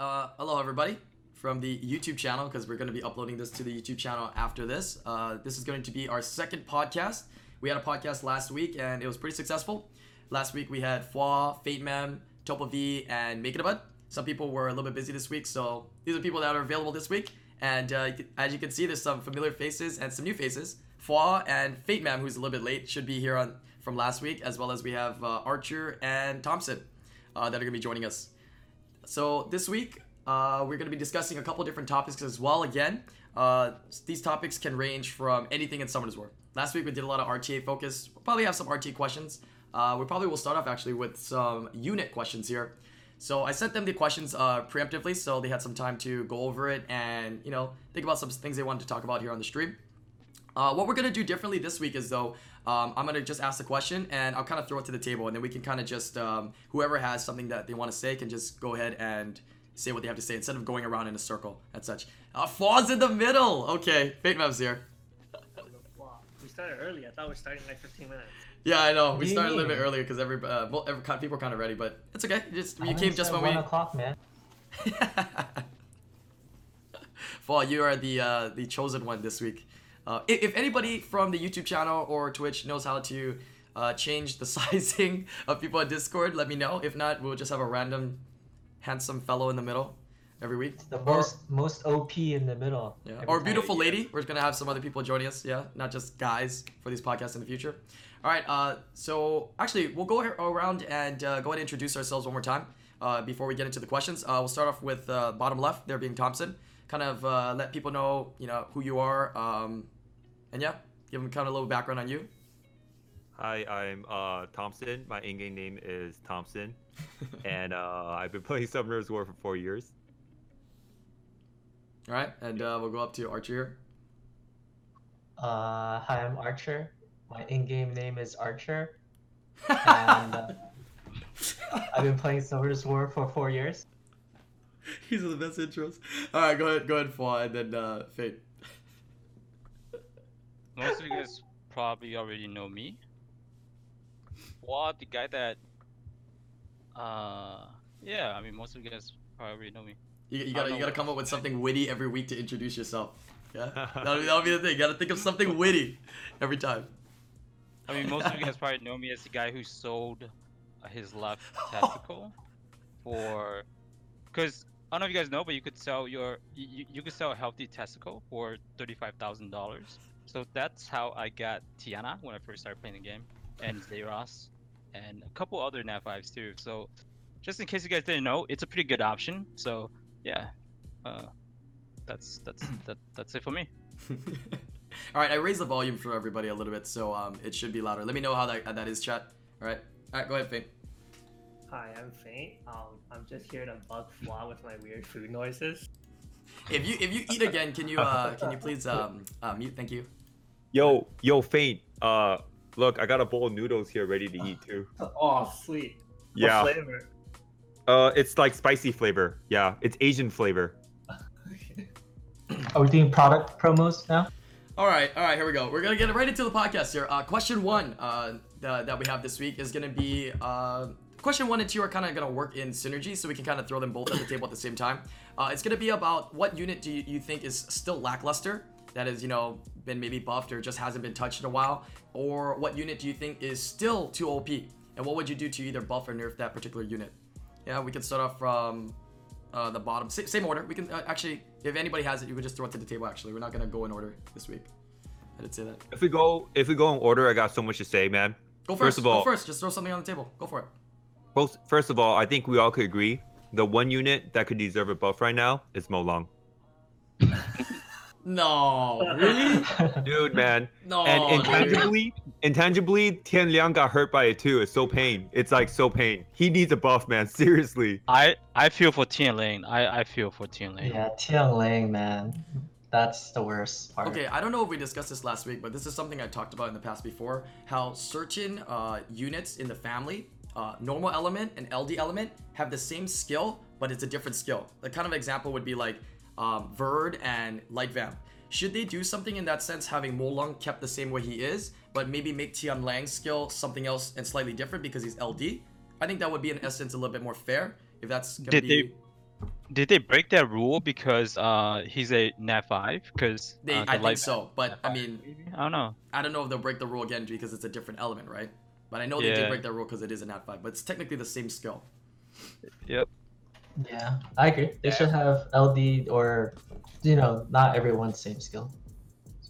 Uh, hello, everybody, from the YouTube channel, because we're going to be uploading this to the YouTube channel after this. Uh, this is going to be our second podcast. We had a podcast last week, and it was pretty successful. Last week, we had Fwa, Fate Mem, Topo V, and Make It a Bud. Some people were a little bit busy this week, so these are people that are available this week. And uh, as you can see, there's some familiar faces and some new faces. Fwa and Fate Mem, who's a little bit late, should be here on from last week, as well as we have uh, Archer and Thompson uh, that are going to be joining us. So this week, uh, we're going to be discussing a couple different topics as well. Again, uh, these topics can range from anything in Summoner's War. Last week we did a lot of RTA focus. We'll probably have some RTA questions. Uh, we probably will start off actually with some unit questions here. So I sent them the questions uh, preemptively, so they had some time to go over it and you know think about some things they wanted to talk about here on the stream. Uh, what we're gonna do differently this week is though, um, I'm gonna just ask the question and I'll kind of throw it to the table, and then we can kind of just um, whoever has something that they want to say can just go ahead and say what they have to say instead of going around in a circle and such. Uh, Faw's in the middle. Okay, Fate Mev's here. Wow, we started early. I thought we were starting like 15 minutes. Yeah, I know. We do you started a little bit earlier because every, uh, well, every kind- people are kind of ready, but it's okay. Just you came just said when we. one o'clock, man. Fall, you are the uh, the chosen one this week. Uh, if, if anybody from the YouTube channel or Twitch knows how to uh, change the sizing of people on Discord, let me know. If not, we'll just have a random handsome fellow in the middle every week. The Or- most most OP in the middle. yeah. Or time. beautiful lady. We're gonna have some other people joining us. Yeah, not just guys for these podcasts in the future. All right. Uh, so actually, we'll go around and uh, go ahead and introduce ourselves one more time uh, before we get into the questions. Uh, we'll start off with uh, bottom left, there being Thompson. Kind of uh, let people know, you know, who you are. Um, and yeah, give them kind of a little background on you. Hi, I'm uh, Thompson. My in-game name is Thompson, and uh, I've been playing Summoner's War for four years. All right, and uh, we'll go up to Archer here. Uh, hi, I'm Archer. My in-game name is Archer, and uh, I've been playing Summoner's War for four years. These are the best intros. All right, go ahead, go ahead, Fall, and then uh, Fate. Most of you guys probably already know me. What the guy that uh yeah, I mean most of you guys probably already know me. You, you gotta you gotta come up with something witty every week to introduce yourself. Yeah, that'll, be- that'll be the thing. You gotta think of something witty every time. I mean most of you guys probably know me as the guy who sold uh, his left testicle for cuz I don't know if you guys know but you could sell your you, you- could sell a healthy testicle for $35,000. So that's how I got Tiana when I first started playing the game and Zeros and a couple other Nat 5s too. So just in case you guys didn't know, it's a pretty good option. So yeah, uh, that's that's that, that's it for me. All right, I raised the volume for everybody a little bit, so um, it should be louder. Let me know how that that is, chat. All right, all right, go ahead, Fate. Hi, I'm Faint. Um, I'm just here to bug Flaw with my weird food noises. If you if you eat again, can you uh can you please um uh, mute? Thank you. Yo, yo, Faint. Uh, look, I got a bowl of noodles here ready to eat too. Oh, sweet. Yeah. What flavor? Uh, it's like spicy flavor. Yeah, it's Asian flavor. Are we doing product promos now? All right, all right, here we go. We're gonna get right into the podcast here. Uh, question one uh, that, that we have this week is gonna be uh, question one and two are kind of gonna work in synergy, so we can kind of throw them both at the table at the same time. Uh, it's gonna be about what unit do you, you think is still lackluster, that is, you know, been maybe buffed or just hasn't been touched in a while, or what unit do you think is still too OP, and what would you do to either buff or nerf that particular unit? Yeah, we can start off from uh, the bottom. Sa- same order. We can uh, actually, if anybody has it, you can just throw it to the table. Actually, we're not gonna go in order this week. I didn't say that. If we go, if we go in order, I got so much to say, man. Go first. First of all, go first. Just throw something on the table. Go for it. First, first of all, I think we all could agree the one unit that could deserve a buff right now is Molong. No, really? Dude, man. No. and intangibly, intangibly, Tian Lang got hurt by it too. It's so pain. It's like so pain. He needs a buff, man. Seriously. I I feel for Tian Lang. I I feel for Tian Lang. yeah, Tian Lang, man. That's the worst part. Okay, I don't know if we discussed this last week, but this is something I talked about in the past before. How certain uh, units in the family, uh, normal element and LD element, have the same skill, but it's a different skill. The kind of example would be like um, Verd and Light Vamp. Should they do something in that sense, having Molong kept the same way he is, but maybe make Tian Lang's skill something else and slightly different because he's LD? I think that would be in essence a little bit more fair. If that's gonna Did be. they- did they break that rule because uh he's a nat five? Because uh, I think so, but I mean, Maybe? I don't know. I don't know if they'll break the rule again because it's a different element, right? But I know they did break that rule because it is an nat five, but it's technically the same skill. Yep. Yeah, I agree. They should have LD or, you know, not everyone's same skill.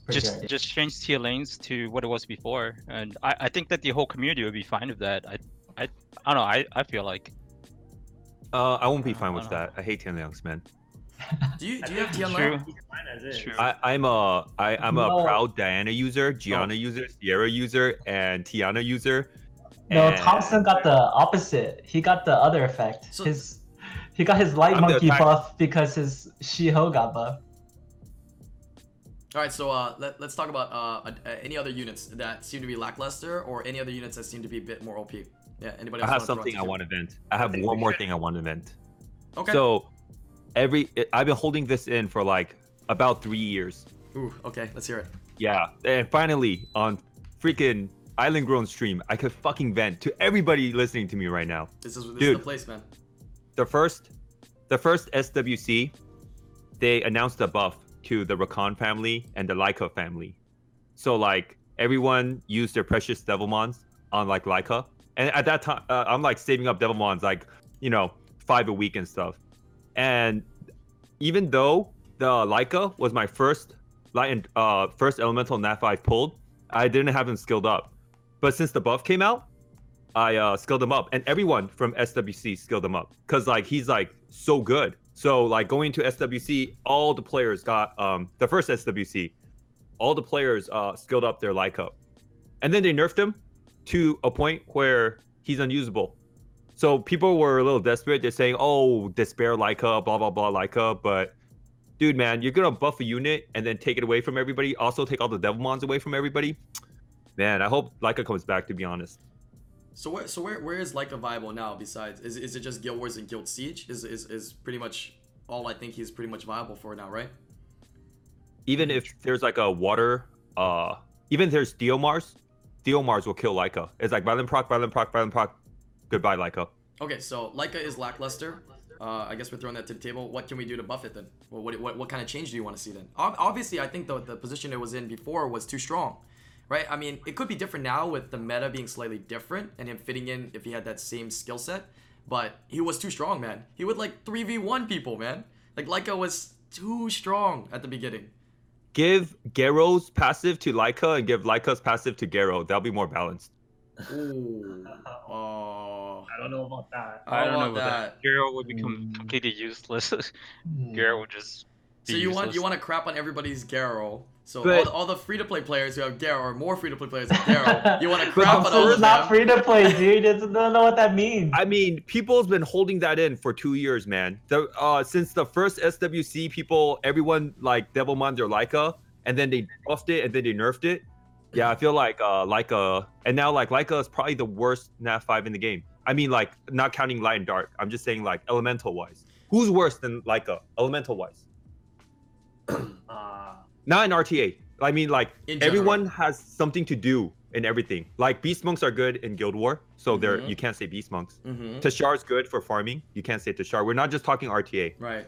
It's good Just idea. just change Tian Lang's to what it was before, and I, I think that the whole community would be fine with that. I I I don't know. I, I feel like Uh, I won't be fine I with know. that. I hate Tian Langs, man. Do you do you have think Tian True. Lan? He's fine as is. True. I, I'm a I, I'm a No. proud Diana user, Gianna Oh. user, Sierra user, and Tiana user. No, and- Thompson got the opposite. He got the other effect. So- his he got his light I'm monkey buff because his Shi Hou got buff. All right, so uh, let, let's talk about uh, uh, any other units that seem to be lackluster, or any other units that seem to be a bit more OP. Yeah, anybody I have something I want to vent. I have think one more thing I want to vent. Okay. So, every I've been holding this in for like about three years. Ooh, okay, let's hear it. Yeah, and finally on freaking Island Grown stream, I could fucking vent to everybody listening to me right now. This is this is the Dude. place, man. The first, the first SWC, they announced a buff to the Rakan family and the Laika family. So like everyone used their precious Devilmons on like Laika, and at that time uh, I'm like saving up Devilmons like you know five a week and stuff. And even though the Laika was my first light uh first elemental nat 5 pulled, I didn't have him skilled up. But since the buff came out, I uh skilled him up and everyone from SWC skilled him up cuz like he's like so good. So like going to SWC, all the players got um the first SWC, all the players uh skilled up their Laika. And then they nerfed him to a point where he's unusable. So people were a little desperate. They're saying, "Oh, despair Laika, blah blah blah Laika," but dude, man, you're gonna buff a unit and then take it away from everybody. Also, take all the Devilmons away from everybody. Man, I hope Laika comes back. To be honest, So where so where where is Laika viable now? Besides, is, is it just Guild Wars and Guild Siege? Is is is pretty much all I think he's pretty much viable for now, right? even if there's like a water, uh, even if there's Theomars, Theomars will kill Laika. It's like violent proc, violent proc, violent proc. Goodbye, Laika. Okay, so Laika is lackluster. Uh, I guess we're throwing that to the table. What can we do to buff it then? Well, what, what, what kind of change do you want to see then? Ob- obviously, I think the, the position it was in before was too strong, right? I mean, it could be different now with the meta being slightly different and him fitting in if he had that same skill set. But he was too strong, man. He would like 3v1 people, man. Like Laika was too strong at the beginning. Give Gero's passive to Laika and give Laika's passive to Gero. That'll be more balanced. Ooh. Oh. I don't know about that. I don't know about that. Garrett would become Mm. completely useless. Hmm. Garrett would just. So be you want you want to crap on everybody's Garo. So all But- the, all the free to play players who have Garo or more free to play players have Garo. you want to crap on all Thompson's of not free to play, dude. It don't know what that means. I mean, people's been holding that in for two years, man. The uh since the first SWC, people, everyone like Devilmons or Laika, and then they buffed it and then they nerfed it. Yeah, I feel like uh Laika, and now like Laika is probably the worst Nat five in the game. I mean, like not counting Light and Dark. I'm just saying like elemental wise. Who's worse than Laika, elemental wise? Uh, Not in RTA. I mean, like everyone has something to do in everything. Like beast monks are good in Guild War, so they're Mhm. you can't say beast monks. Mm-hmm. Tashar's good for farming. You can't say Tashar. We're not just talking RTA. Right.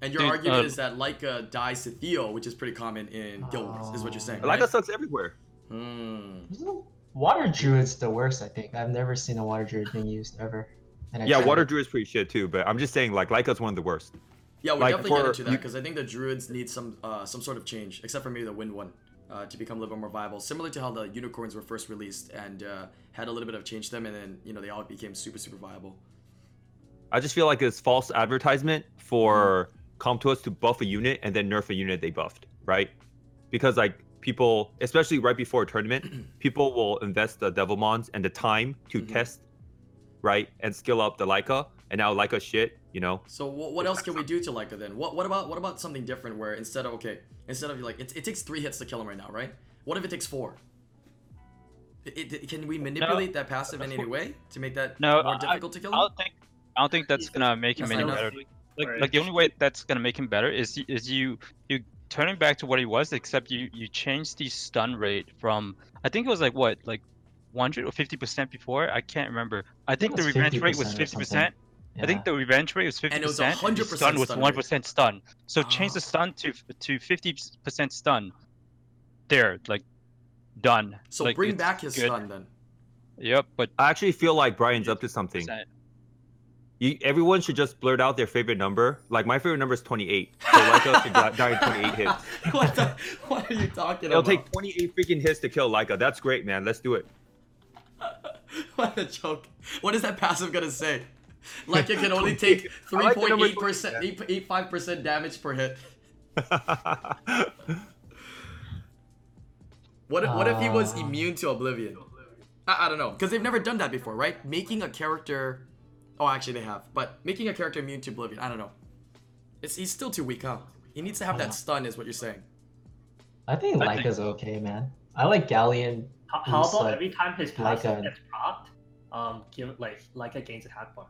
And your Dude, argument uh, is that Laika dies to Theo, which is pretty common in Guild Wars, is what you're saying. Laika sucks everywhere. Hmm. Water Druid's the worst, I think. I've never seen a Water Druid being used ever. And Yeah, Water it. Druid is pretty shit too, but I'm just saying like Laika's one of the worst. Yeah, we'll Like, definitely get for- into that because I think the Druids need some uh, some sort of change, except for maybe the Wind one, uh, to become a little bit more viable. Similar to how the Unicorns were first released and uh, had a little bit of change to them, and then you know they all became super super viable. I just feel like it's false advertisement for Com2uS to buff a unit and then nerf a unit they buffed, right? Because like people, especially right before a tournament, people will invest the Devilmons and the time to Mhm. test, right, and skill up the Laika. And now Laika shit, you know. So what, what else can we do to Laika then? What what about what about something different where instead of okay, instead of like it, it takes three hits to kill him right now, right? What if it takes four? It, it- can we manipulate that passive in any way to make that No, more I- difficult to kill him? I don't think. I don't think that's gonna make him That's any better. Like, like the only way that's gonna make him better is is you you turn him back to what he was, except you you change the stun rate from I think it was like what like 100 or 50 percent before. I can't remember. I think the revenge rate was 50% or 50 percent. I think the revenge rate was fifty And it was percent. 100% stun was one stun. So change Ah. the stun to to fifty percent stun. There, like done. So Like, bring back his good. stun then. Yep, but I actually feel like Brian's up to something. You, everyone should just blurt out their favorite number. Like my favorite number is 28. So Laika should die die in 28 hits. what, the, what are you talking about? It'll take 28 freaking hits to kill Laika. That's great, man. Let's do it. what a joke. What is that passive gonna say? Like it can only take I like the number 3.8%, 8.85% damage per hit. What if, what if he was Ah. immune to oblivion? I, I don't know, because they've never done that before, right? Making a character. Oh, actually, they have. But making a character immune to oblivion, I don't know. It's, he's still too weak, huh? He needs to have that Uh, stun, is what you're saying. I think I think- okay, man. I like Galleon. How, how about like- every time his passive a- gets propped, um, give it like like a gains attack bar.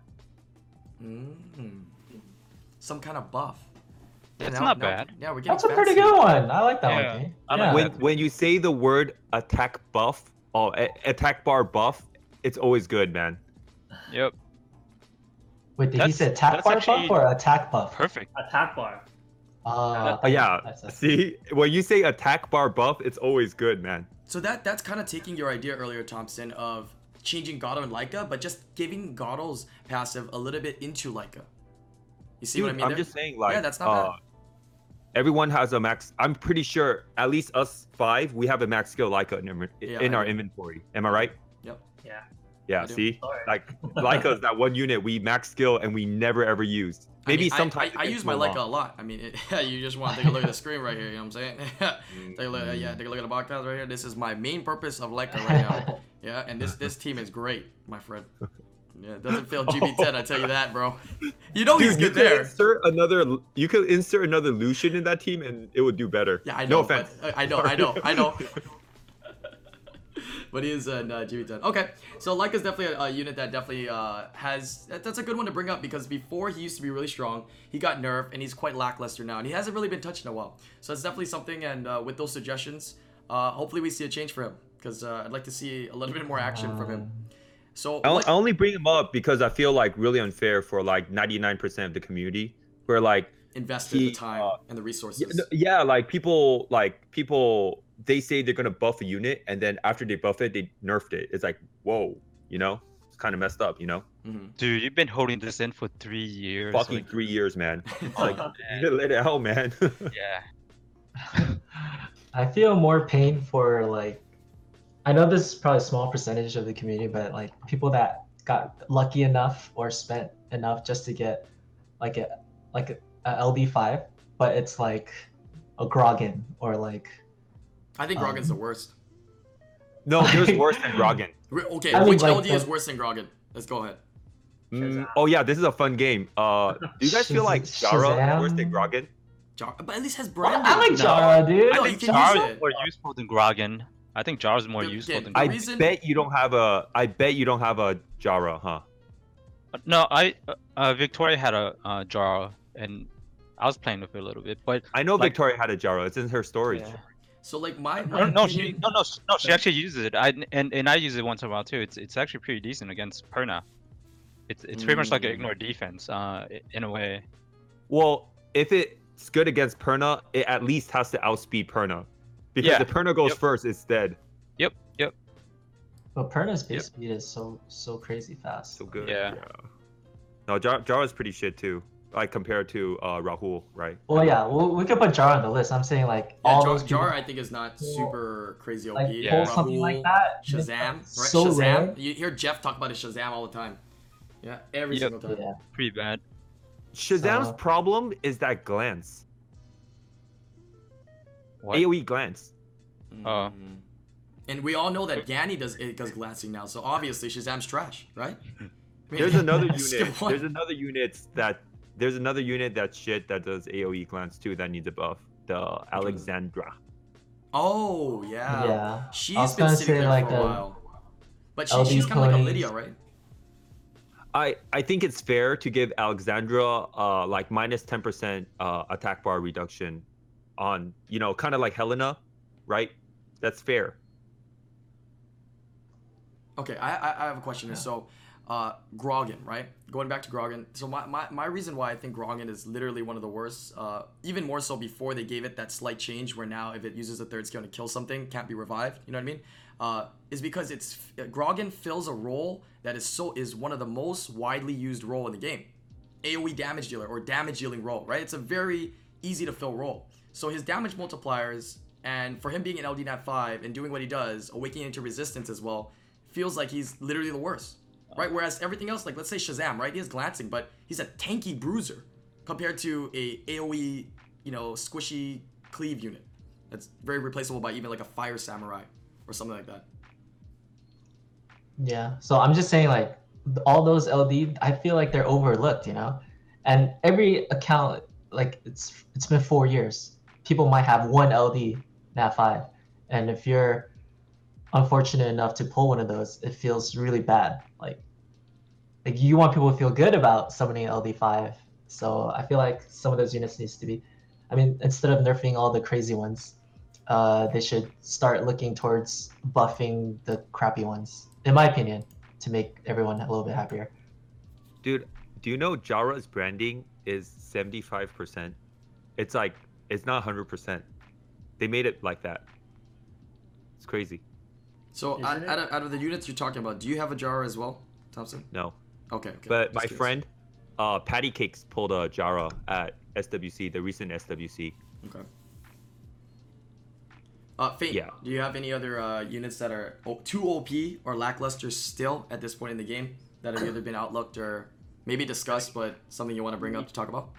Mm. Some kind of buff. That's now- not now- bad. Yeah, we're getting That's a pretty good one. I like that Yeah, one. Kane. I like yeah. when when you say the word attack buff, oh, a- attack bar buff, it's always good, man. Yep, Wait, did he That's- say attack that's bar actually- buff or attack buff? perfect. Attack bar. Uh, Uh, yeah. that's a- See, when you say attack bar buff, it's always good, man. So that that's kind of taking your idea earlier, Thompson, of changing Gato and Laika, but just giving Gato's passive a little bit into Laika. You see what I Dude, mean? I'm there? just saying, like, that's not uh, bad. everyone has a max. I'm pretty sure at least us five, we have a max skill Laika in, our- Yeah, in I our do. inventory. Am I right? Yep. Yeah. Yeah. I. See, Sorry. like Laika is that one unit we max skill and we never ever used. I Maybe mean, sometimes. I, I, it gets use my more Laika a lot. I mean, it, you just want to take a look at the screen right here. You know what I'm saying? take a look. Mm. Yeah, take a look at the podcast right here. This is my main purpose of Laika right now. Yeah, and this this team is great, my friend. Yeah, it doesn't fail GB10. I tell you that, bro. You know he's Dude, you good could there. insert another. You could insert another Lucian in that team, and it would do better. Yeah, I know. No offense. but- I know, I know, I know. But he is in uh, GB10. Okay, so Laika's definitely a, a unit that definitely uh, has. That, that's a good one to bring up because before he used to be really strong. He got nerfed and he's quite lackluster now, and he hasn't really been touched in a while. So it's definitely something. And uh, with those suggestions, uh, hopefully we see a change for him because uh, I'd like to see a little bit more action from him. So I, I only bring him up because I feel like really unfair for like 99% of the community, where like invested he, the time uh, and the resources. yeah, like people like people they say they're gonna buff a unit, and then after they buff it, they nerfed it. It's like whoa, you know, it's kind of messed up, you know. Mhm. Dude, you've been holding this in for three years. Fucking like, three years, man. It's like man, let it out, man. yeah. I feel more pain for like I know this is probably a small percentage of the community, but like people that got lucky enough or spent enough just to get like a like a, a LD five, but it's like a Grogan or like I think Um, Grogan's the worst. no, there's worse than Grogan. Okay, I mean, which like, LD is worse than Grogan? Let's go ahead. Mm, oh yeah, this is a fun game. Uh, do you guys feel like Shaz- Jara is worse than Shazam? Grogan? Jar- but at least has I, Brandon. I like No. Jara, dude. No, I think can Jara's use it. more useful than Grogan. I think Jara's more The- useful yeah, than the I reason- bet you don't have a. I bet you don't have a Jara, huh? No, I uh, uh, Victoria had a uh, Jara, and I was playing with it a little bit, but I know Like- Victoria had a Jara. It's in her storage. Yeah. So like my, my no, no, she, no, no, she- no, she actually uses it. I and, and I use it once in a while too. It's it's actually pretty decent against Perna. It's it's pretty much like an Mm. ignore defense, uh, in a way. Well, if it's good against Perna, it at least has to outspeed Perna. Because Yeah. if Perna goes Yep. first, it's dead. Yep, yep. But Perna's Yep. base speed is so so crazy fast. So good. Yeah. No, Jar- Jara's pretty shit too. Like compared to uh, Rahul, right? Well, yeah, we, we could put Jar on the list. I'm saying like Yeah, all Jar, those people, Jar I think is not super crazy OP. like Yeah. pull something like Rahul, that. Shazam, right? So Shazam. rare. You hear Jeff talk about his Shazam all the time. Yeah, every Yep. single time. Yeah. Pretty bad. Shazam's Uh, problem is that glance. What? AoE glance. Oh. Mhm. And we all know that Ganny does it does glancing now, so obviously Shazam's trash, right? I mean, There's another unit. There's another unit that there's another unit that shit that does AoE glance too that needs a buff. The Alexandra. Oh yeah. Yeah. I She's was been sitting there like, for a the while. But she, she's kind of like a. Lydia, right? I I think it's fair to give Alexandra uh like minus ten percent uh attack bar reduction on you know kind of like Helena, right? That's fair. Okay, I I, I have a question here. So, uh, Grogan, right? Going back to Grogan. So my, my, my reason why I think Grogan is literally one of the worst, uh, even more so before they gave it that slight change where now if it uses a third skill to kill something, can't be revived. You know what I mean? Uh, is because it's Grogan fills a role that is so is one of the most widely used role in the game. AoE damage dealer or damage dealing role, right? It's a very easy to fill role. So his damage multipliers and for him being an LD Nat 5 and doing what he does, awakening into resistance as well, feels like he's literally the worst. Right? Whereas everything else, like let's say Shazam, right? He has glancing, but he's a tanky bruiser compared to a AoE, you know, squishy cleave unit. That's very replaceable by even like a fire samurai or something like that. Yeah. So I'm just saying, like, all those LD, I feel like they're overlooked, you know. And every account, like, it's it's been four years. People might have one LD Nat five, and if you're unfortunate enough to pull one of those, it feels really bad. Like, like you want people to feel good about summoning LD five. So I feel like some of those units needs to be. I mean, instead of nerfing all the crazy ones, uh, they should start looking towards buffing the crappy ones, in my opinion, to make everyone a little bit happier. Dude, do you know Jara's branding is 75%? It's like, it's not 100%. They made it like that. It's crazy. So out, out, of, out of the units you're talking about, do you have a Jara as well, Thompson? No. Okay. okay. But just my curious. friend, uh, Patty Cakes pulled a Jara at SWC, the recent SWC. Okay. Uh, Fate, Yeah. do you have any other uh, units that are o- too OP or lackluster still at this point in the game that have either been outlooked or maybe discussed, but something you want to bring up to talk about?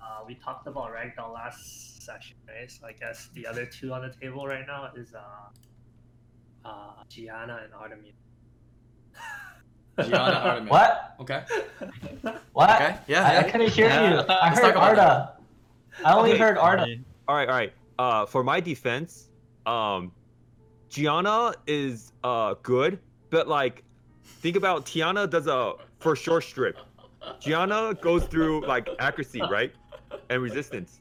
Uh, we talked about Ragdoll last session, right? So I guess the other two on the table right now is uh, uh, Gianna and Artemis. Gianna, Artemis. What? Okay. What? Okay. Yeah. I, yeah. I couldn't hear you. I Let's heard talk about Arda. I only Okay. heard Arda. All right, all right. Uh, for my defense, um, Gianna is uh good, but like, think about Tiana does a for sure strip. Gianna goes through like accuracy, right, and resistance.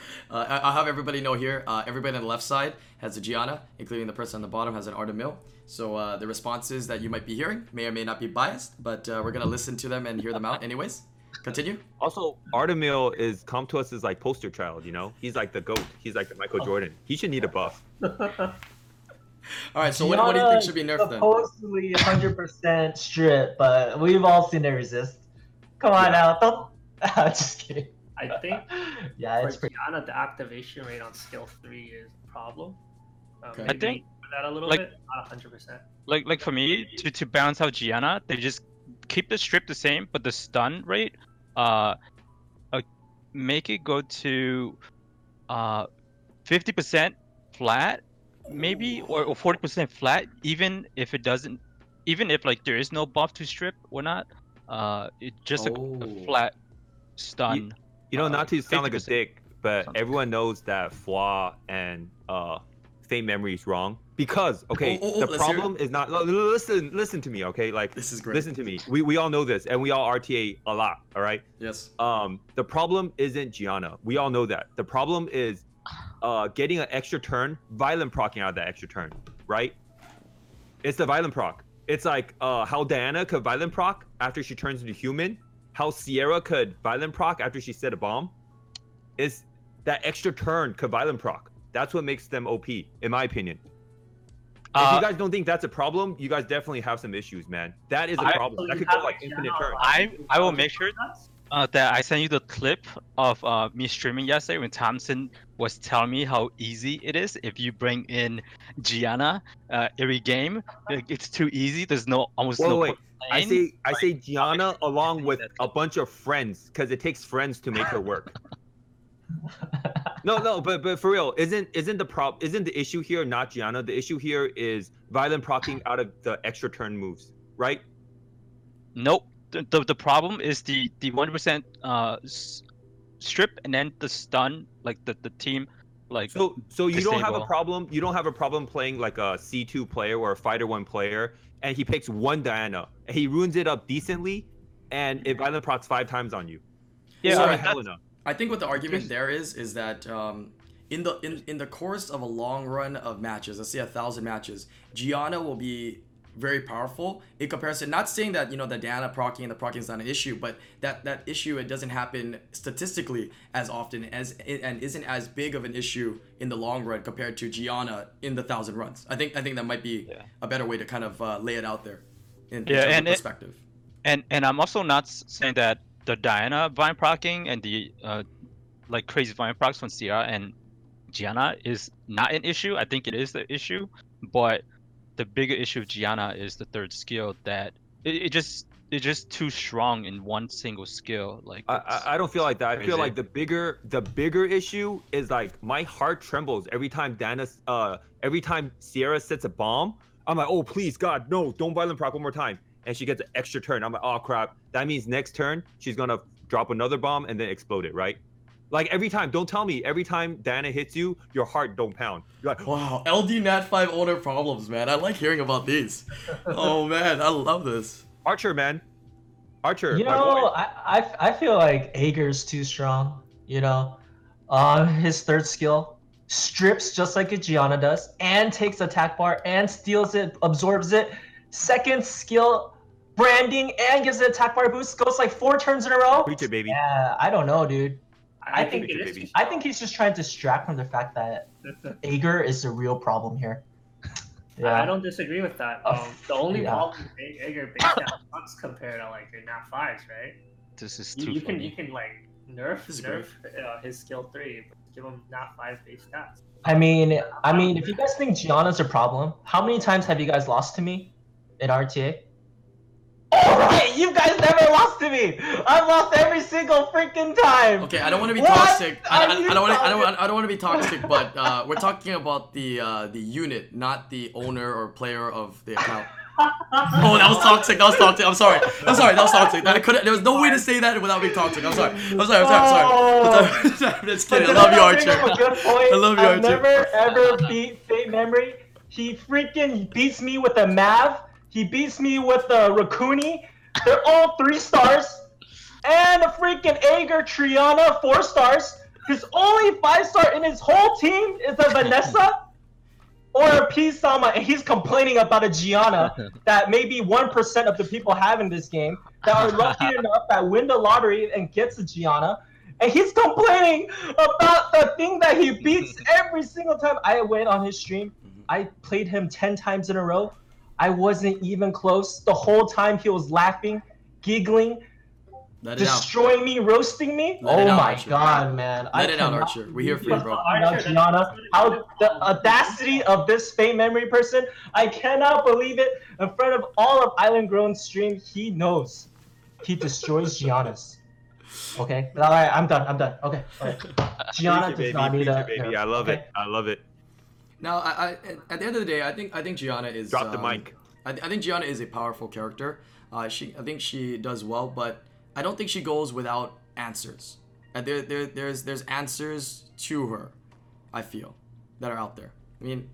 Uh, I- I'll have everybody know here. Uh, everybody on the left side has a Gianna, including the person on the bottom has an Artamiel. So uh, the responses that you might be hearing may or may not be biased, but uh, we're gonna listen to them and hear them out anyways. Continue. Also, Artamiel is Com2uS as like poster child. You know, he's like the goat. He's like the Michael Jordan. He should need a buff. All right. So what, what do you think should be is nerfed then? Supposedly 100% strip, but we've all seen it resist. Come on Yeah. now, don't. just kidding. I think Yeah, for it's pretty. Gianna, the activation rate on skill three is a problem. Um, Okay. I think, that a little like- bit, not 100%. Like like for me to to balance out Gianna, they just keep the strip the same, but the stun rate, uh, uh make it go to, uh, fifty percent flat, maybe or or forty percent flat, even if it doesn't, even if like there is no buff to strip or not, uh, it just a, Oh. a flat stun. You know, Uh, not to sound like a dick, but Sounds everyone knows that Fwa and uh, Faint Memory is wrong because okay, Oh, oh, oh, the let's hear it. problem is not. Listen, listen to me, okay? Like, This is great. listen to me. We we all know this, and we all RTA a lot. All right. Yes. Um, the problem isn't Gianna. We all know that. The problem is, uh, getting an extra turn, violent procking out of that extra turn, right? It's the violent proc. It's like uh, how Diana could violent proc after she turns into human. How Sierra could violent proc after she set a bomb. Is that extra turn could violent proc? That's what makes them OP, in my opinion. if Uh, you guys don't think that's a problem, you guys definitely have some issues, man. That is a I- problem. So That could go like infinite turns. I- I will make sure- uh, that I sent you the clip of uh, me streaming yesterday when Thompson was telling me how easy it is if you bring in Gianna uh, every game. It's too easy. There's no almost Wait, no. wait, point I say I say Gianna along with a bunch of friends because it takes friends to make her work. no, no, but but for real, isn't isn't the prob isn't the issue here not Gianna? The issue here is violent procking out of the extra turn moves, right? Nope. The, the, the problem is the the one percent uh strip and then the stun like the the team like So so you don't have a problem. You don't have a problem playing like a C two player or a fighter one player, and he picks one Diana and he ruins it up decently, and it violent procs five times on you. yeah. So or I- Helena. I think what the argument there is is that um, in the in, in the course of a long run of matches, let's say a thousand matches, Gianna will be very powerful in comparison. Not saying that you know the Diana proccing and the proccing is not an issue, but that that issue it doesn't happen statistically as often as and isn't as big of an issue in the long run compared to Gianna in the thousand runs. I think I think that might be Yeah. a better way to kind of uh, lay it out there in, in Yeah, terms and of it- perspective. And and I'm also not saying that the Diana vine procking and the uh, like crazy vine procs from Sierra and Gianna is not an issue. I think it is the issue, but the bigger issue of Gianna is the third skill that it, it just it's just too strong in one single skill. Like I, I, don't feel like that. I feel like the bigger the bigger issue is like my heart trembles every time Dana uh every time Sierra sets a bomb. I'm like, oh please God, no, don't violent proc one more time. And she gets an extra turn. I'm like, oh crap. That means next turn she's gonna drop another bomb and then explode it, right? Like every time, don't tell me every time Diana hits you, your heart don't pound. You're like, Wow, LD Nat five owner problems, man. I like hearing about these. oh man, I love this. Archer, man. Archer, You know. I, I I feel like Aegir's too strong. You know, uh, his third skill strips just like a Gianna does, and takes attack bar and steals it, absorbs it. Second skill, branding and gives it attack bar boost. Goes like four turns in a row. Preach it, baby. Yeah, I don't know, dude. I, I think, think- it is. baby. I think he's just trying to distract from the fact that Aegir is the real problem here. Yeah. I don't disagree with that. Oh, Um, the only yeah. problem with Aegir base down sucks compared to like your Nat fives, right? this is You, too you can funny. you can like nerf This nerf uh, his skill three, but give him Nat five base stats. I mean, I mean, if you guys think Gianna's a problem, how many times have you guys lost to me in RTA? All right, you guys never lost to me. I've lost every single freaking time. Okay, I don't want to be What toxic. I, I, I don't want to. I don't. I don't want to be toxic. But uh, we're talking about the uh, the unit, not the owner or player of the account. Oh, that was toxic. That was toxic. I'm sorry. I'm sorry. That was toxic. I couldn't. There was no way to say that without being toxic. I'm sorry. I'm sorry. I'm sorry. I'm sorry. I'm just kidding. I love you, I'm Archer. a good point. I love you, I've Archer. never ever beat Faint Memory. He freaking beats me with a Mav. He beats me with a Raccoony. They're all three stars. And a freaking Aegir Triana, four stars. His only five star in his whole team is a Vanessa or a Psamathe, and he's complaining about a Gianna that maybe 1% of the people have in this game that are lucky enough that win the lottery and gets a Gianna. And he's complaining about the thing that he beats every single time. I went on his stream. Mm-hmm. I played him 10 times in a row. I wasn't even close. The whole time he was laughing, giggling, Let it out. destroying me, roasting me. Let oh out, my Archer. god, man. I Let it out, Archer. We're here for you, bro. about Archer, Gianna. How the audacity of this fame memory person. I cannot believe it. In front of all of Island Grown stream, he knows. He destroys Gianna's. Okay. All right, I'm done. I'm done. Okay. All right. Gianna Preach it, does baby. not need a. it, baby. nerf, I love okay? it. I love it. Now, I, I, at the end of the day, I think I think Gianna is. Drop the um, mic. I, th- I think Gianna is a powerful character. Uh, she, I think she does well, but I don't think she goes without answers. And there, there, there's, there's answers to her. I feel that are out there. I mean,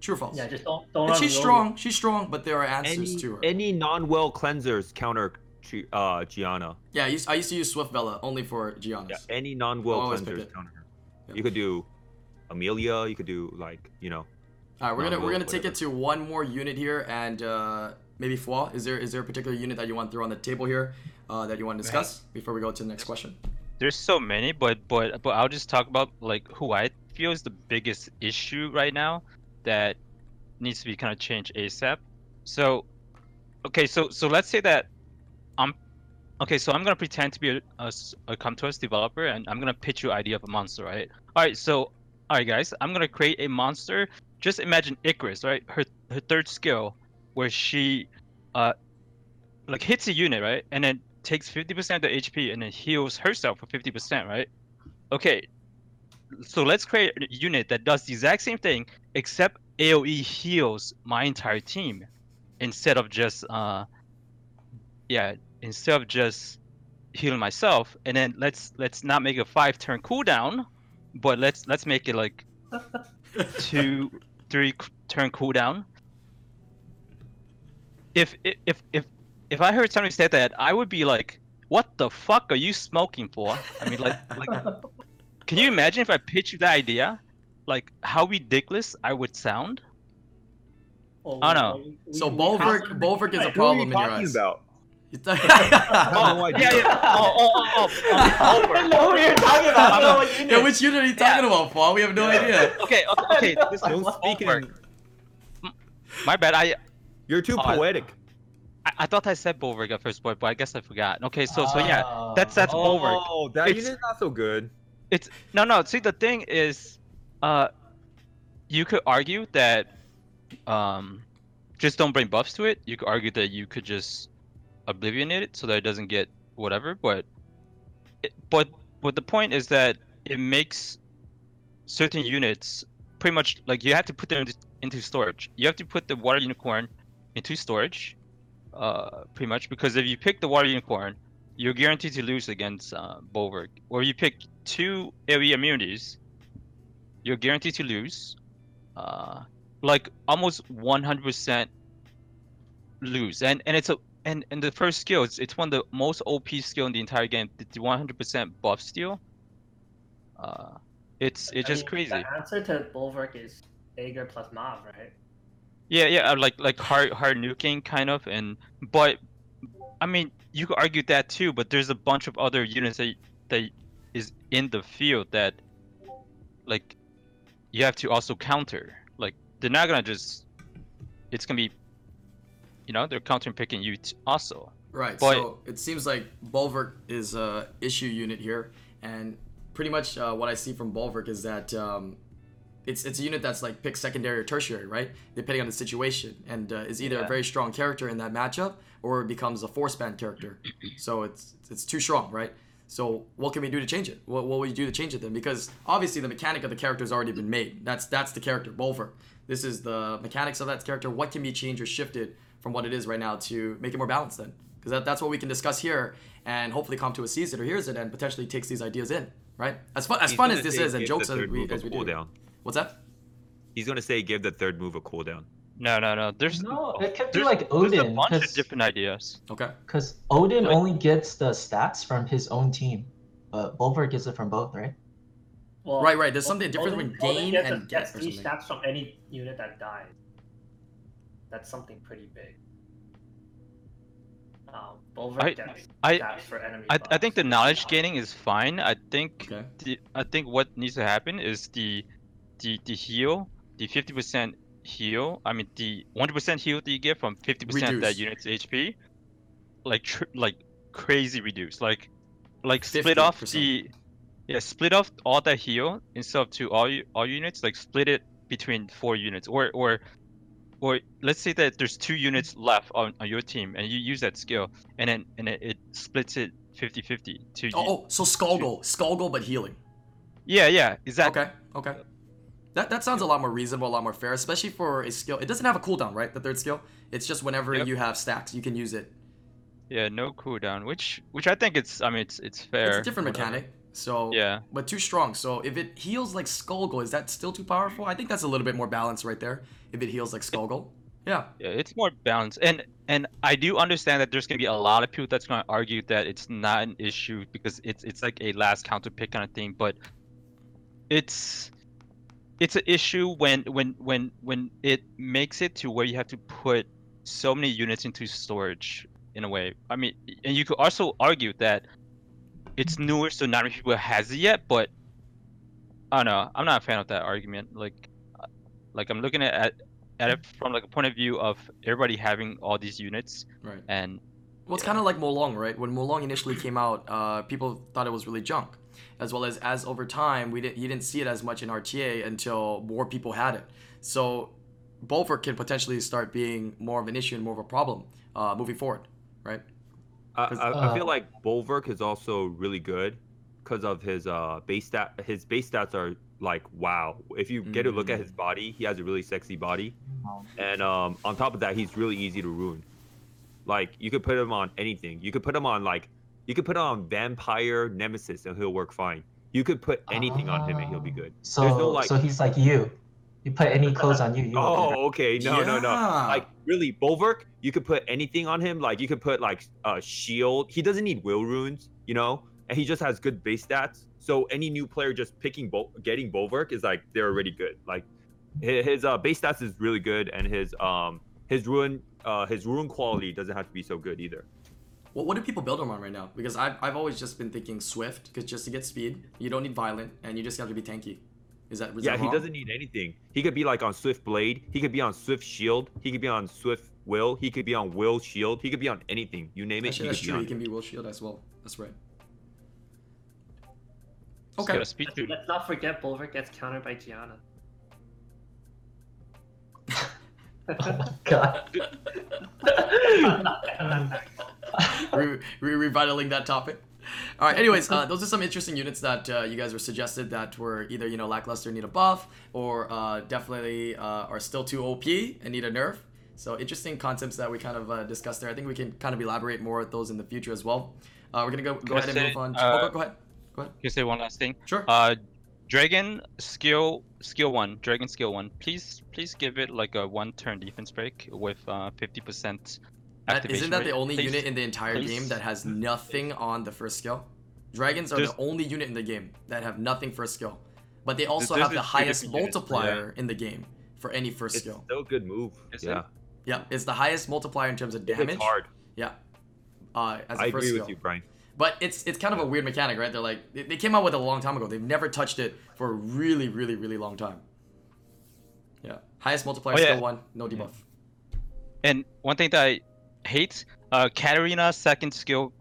true or false? Yeah, just don't don't. And she's unload strong. She's strong, but there are answers Any, to her. any non-well cleansers counter uh, Gianna. yeah, I used, I used to use Swift Bella only for Gianna. Yeah, any non-will Always pick cleansers counter her. Yeah. You could do Amelia. You could do like you know. All right, we're gonna we're gonna take it to one more unit here, and uh, maybe Fua. Is there is there a particular unit that you want to throw on the table here uh, that you want to discuss before we go to the next question? There's so many, but but but I'll just talk about like who I feel is the biggest issue right now that needs to be kind of changed ASAP. So, okay, so so let's say that I'm okay. So I'm gonna pretend to be a, a, s- a Com2uS developer, and I'm gonna pitch you idea of a monster, right? All right, so all right, guys, I'm gonna create a monster. Just imagine Icarus, right? Her her third skill, where she uh like hits a unit, right, and then takes 50% of the HP and then heals herself for 50%, right? Okay. So let's create a unit that does the exact same thing except AoE heals my entire team instead of just uh yeah, instead of just healing myself and then let's let's not make a 5 turn cooldown, but let's let's make it like 2 3 c- turn cooldown. If if if if I heard somebody say that, I would be like, "What the fuck are you smoking for?" I mean, like, like, can you imagine if I pitched you that idea, like how ridiculous I would sound? Well, I don't we- we- So we Bolverk, Bolverk is a Who are you problem in your talking eyes. about? You th- Oh, Oh, yeah, yeah. Oh, oh, oh, oh, I know what you're talking about. I don't know what you yeah, which unit are you talking about, Paul? We have no idea. Okay, okay, okay. Don't speak in. My bad. I, You're too Oh, I- poetic. I I thought I said Bolverk at first, but but I guess I forgot. Okay, so so yeah, Ah. that's that's Bolverk. Oh, that It's- unit's not so good. It's no, no. See, the thing is, uh, you could argue that, um, just don't bring buffs to it. You could argue that you could just oblivionate it so that it doesn't get whatever. But, it, but but the point is that it makes certain units pretty much like you have to put them into, into storage. You have to put the water unicorn into storage, uh, pretty much because if you pick the water unicorn, you're guaranteed to lose against uh, Bolverk. Or you pick two AoE immunities, you're guaranteed to lose. Uh, like almost 100% lose, and and it's a and and the first skill, it's it's one of the most OP skill in the entire game. The the 100% buff steal. Uh, it's it's I just mean, crazy. The answer to Bolverk is Aegir plus Mav, right? Yeah, yeah, uh, like like hard hard nuking kind of, and but I mean you could argue that too, but there's a bunch of other units that that is in the field that like you have to also counter. Like they're not gonna just it's gonna be you know they're counter picking you t- also. Right. But- so it seems like Bolverk is a issue unit here, and pretty much uh, what I see from Bolverk is that um, it's it's a unit that's like pick secondary or tertiary, right? Depending on the situation, and uh, is either a very strong character in that matchup or it becomes a force band character. so it's it's too strong, right? So what can we do to change it? What, what would you do to change it then? Because obviously the mechanic of the character has already been made. That's that's the character Bolverk. This is the mechanics of that character. What can be changed or shifted from what it is right now to make it more balanced then? Because that, that's what we can discuss here, and hopefully come to a sees it or hears it and potentially takes these ideas in, right? As fun as He's fun as this is and jokes as we move a as we do. cooldown. What's that? He's gonna say give the third move a cooldown. No, no, no. There's No, it could be there's, like there's a Odin, bunch of 'cause- different ideas. Okay. Because Odin Like- only gets the stats from his own team, but Bolverk gets it from both, right? Well, Right, right, there's Odin- something different Odin- between Odin gain gets, and a, get gets or three stats from any unit that dies. That's something pretty big. Um, Bolverk I- gets I- stats for enemy. I, I think the knowledge gaining is fine. I think Okay. the I think what needs to happen is the the the heal, the fifty percent heal. I mean the one hundred percent heal that you get from fifty percent of that unit's HP, like tr- like crazy reduce. Like like split off 50%. the yeah split off all that heal instead of to all u- all units. Like split it between four units or or or let's say that there's two units left on, on your team and you use that skill and then and it, it splits it 50-50 to Oh, you. oh so Skogul, Skogul, but healing. yeah yeah exactly Okay, okay. That, that sounds a lot more reasonable, a lot more fair, especially for a skill. It doesn't have a cooldown, right? The third skill. It's just whenever Yep. you have stacks, you can use it. yeah no cooldown which which i think it's i mean it's it's fair It's a different mechanic. So yeah but too strong. So if it heals like Skogul, is that still too powerful? I think that's a little bit more balanced right there. If it heals like Skogul. Yeah. yeah it's more balanced and and i do understand that there's gonna be a lot of people that's gonna argue that it's not an issue because it's it's like a last counter pick kind of thing but it's it's an issue when when when when it makes it to where you have to put so many units into storage in a way i mean and you could also argue that it's newer so not many people has it yet but i don't know i'm not a fan of that argument like like i'm looking at at, at it from like a point of view of everybody having all these units Right. and Well, it's Yeah. kind of like Molong, right? When Molong initially came out, uh, people thought it was really junk, as well as as over time, we didn't you didn't see it as much in RTA until more people had it. So, Bolverk can potentially start being more of an issue and more of a problem uh, moving forward, right? I, 'Cause- I, I feel Uh, like Bolverk is also really good because of his uh base stat. His base stats are like wow. If you get a look at his Mm. body, he has a really sexy body, and um on top of that, he's really easy to ruin. Like you could put him on anything. You could put him on like you could put him on Vampire Nemesis and he'll work fine. You could put anything on him and he'll be good. So, There's no, like- so he's like you. You put any clothes on you, you. will be Oh, okay. No, no, no. Like really, Bolverk, you could put anything on him. Like you could put like a shield. He doesn't need will runes, you know, and he just has good base stats. So any new player just picking Bul- getting Bolverk is like they're already good. Like His, his uh, base stats is really good, and his um his ruin uh his ruin quality doesn't have to be so good either. What, what do people build him on right now? Because I've, I've always just been thinking Swift, because just to get speed, you don't need Violent, and you just have to be tanky. Is that is yeah, that he doesn't need anything. He could be like on Swift Blade. He could be on Swift Shield. He could be on Swift Will. He could be on Will Shield. He could be on anything. You name it. Actually, he that's true. He can be Will Shield as well. That's right. Okay. get a speed Let's, let's not forget Bolverk gets countered by Gianna. Oh my god. re- re- revitalizing that topic. All right. Anyways, uh, those are some interesting units that uh, you guys were suggested that were either you know lackluster, need a buff, or uh, definitely uh, are still too OP and need a nerf. So interesting concepts that we kind of uh, discussed there. I think we can kind of elaborate more at those in the future as well. Uh, we're gonna go go I ahead and move on. oh, go, go ahead. Go ahead. Can you say one last thing? Sure. Uh, Dragon skill skill one, Dragon skill one. Please please give it like a one turn defense break with uh fifty percent That, activation. isn't that the only Please. unit in the entire please. game that has nothing on the first skill? Dragons are There's- the only unit in the game that have nothing first skill, but they also have the highest different units, multiplier in the game for any first It's skill. still a good move. Is it? yeah, Yeah, it's the highest multiplier in terms of It hits damage. hard. Yeah, uh, as a I first agree skill. with you, Brian. But it's it's kind of a weird mechanic, right? They're like they, they came out with it a long time ago. They've never touched it for a really, really, really long time. Yeah, highest multiplier Oh, yeah. skill one, no debuff. And one thing that I hate, uh, Katarina second skill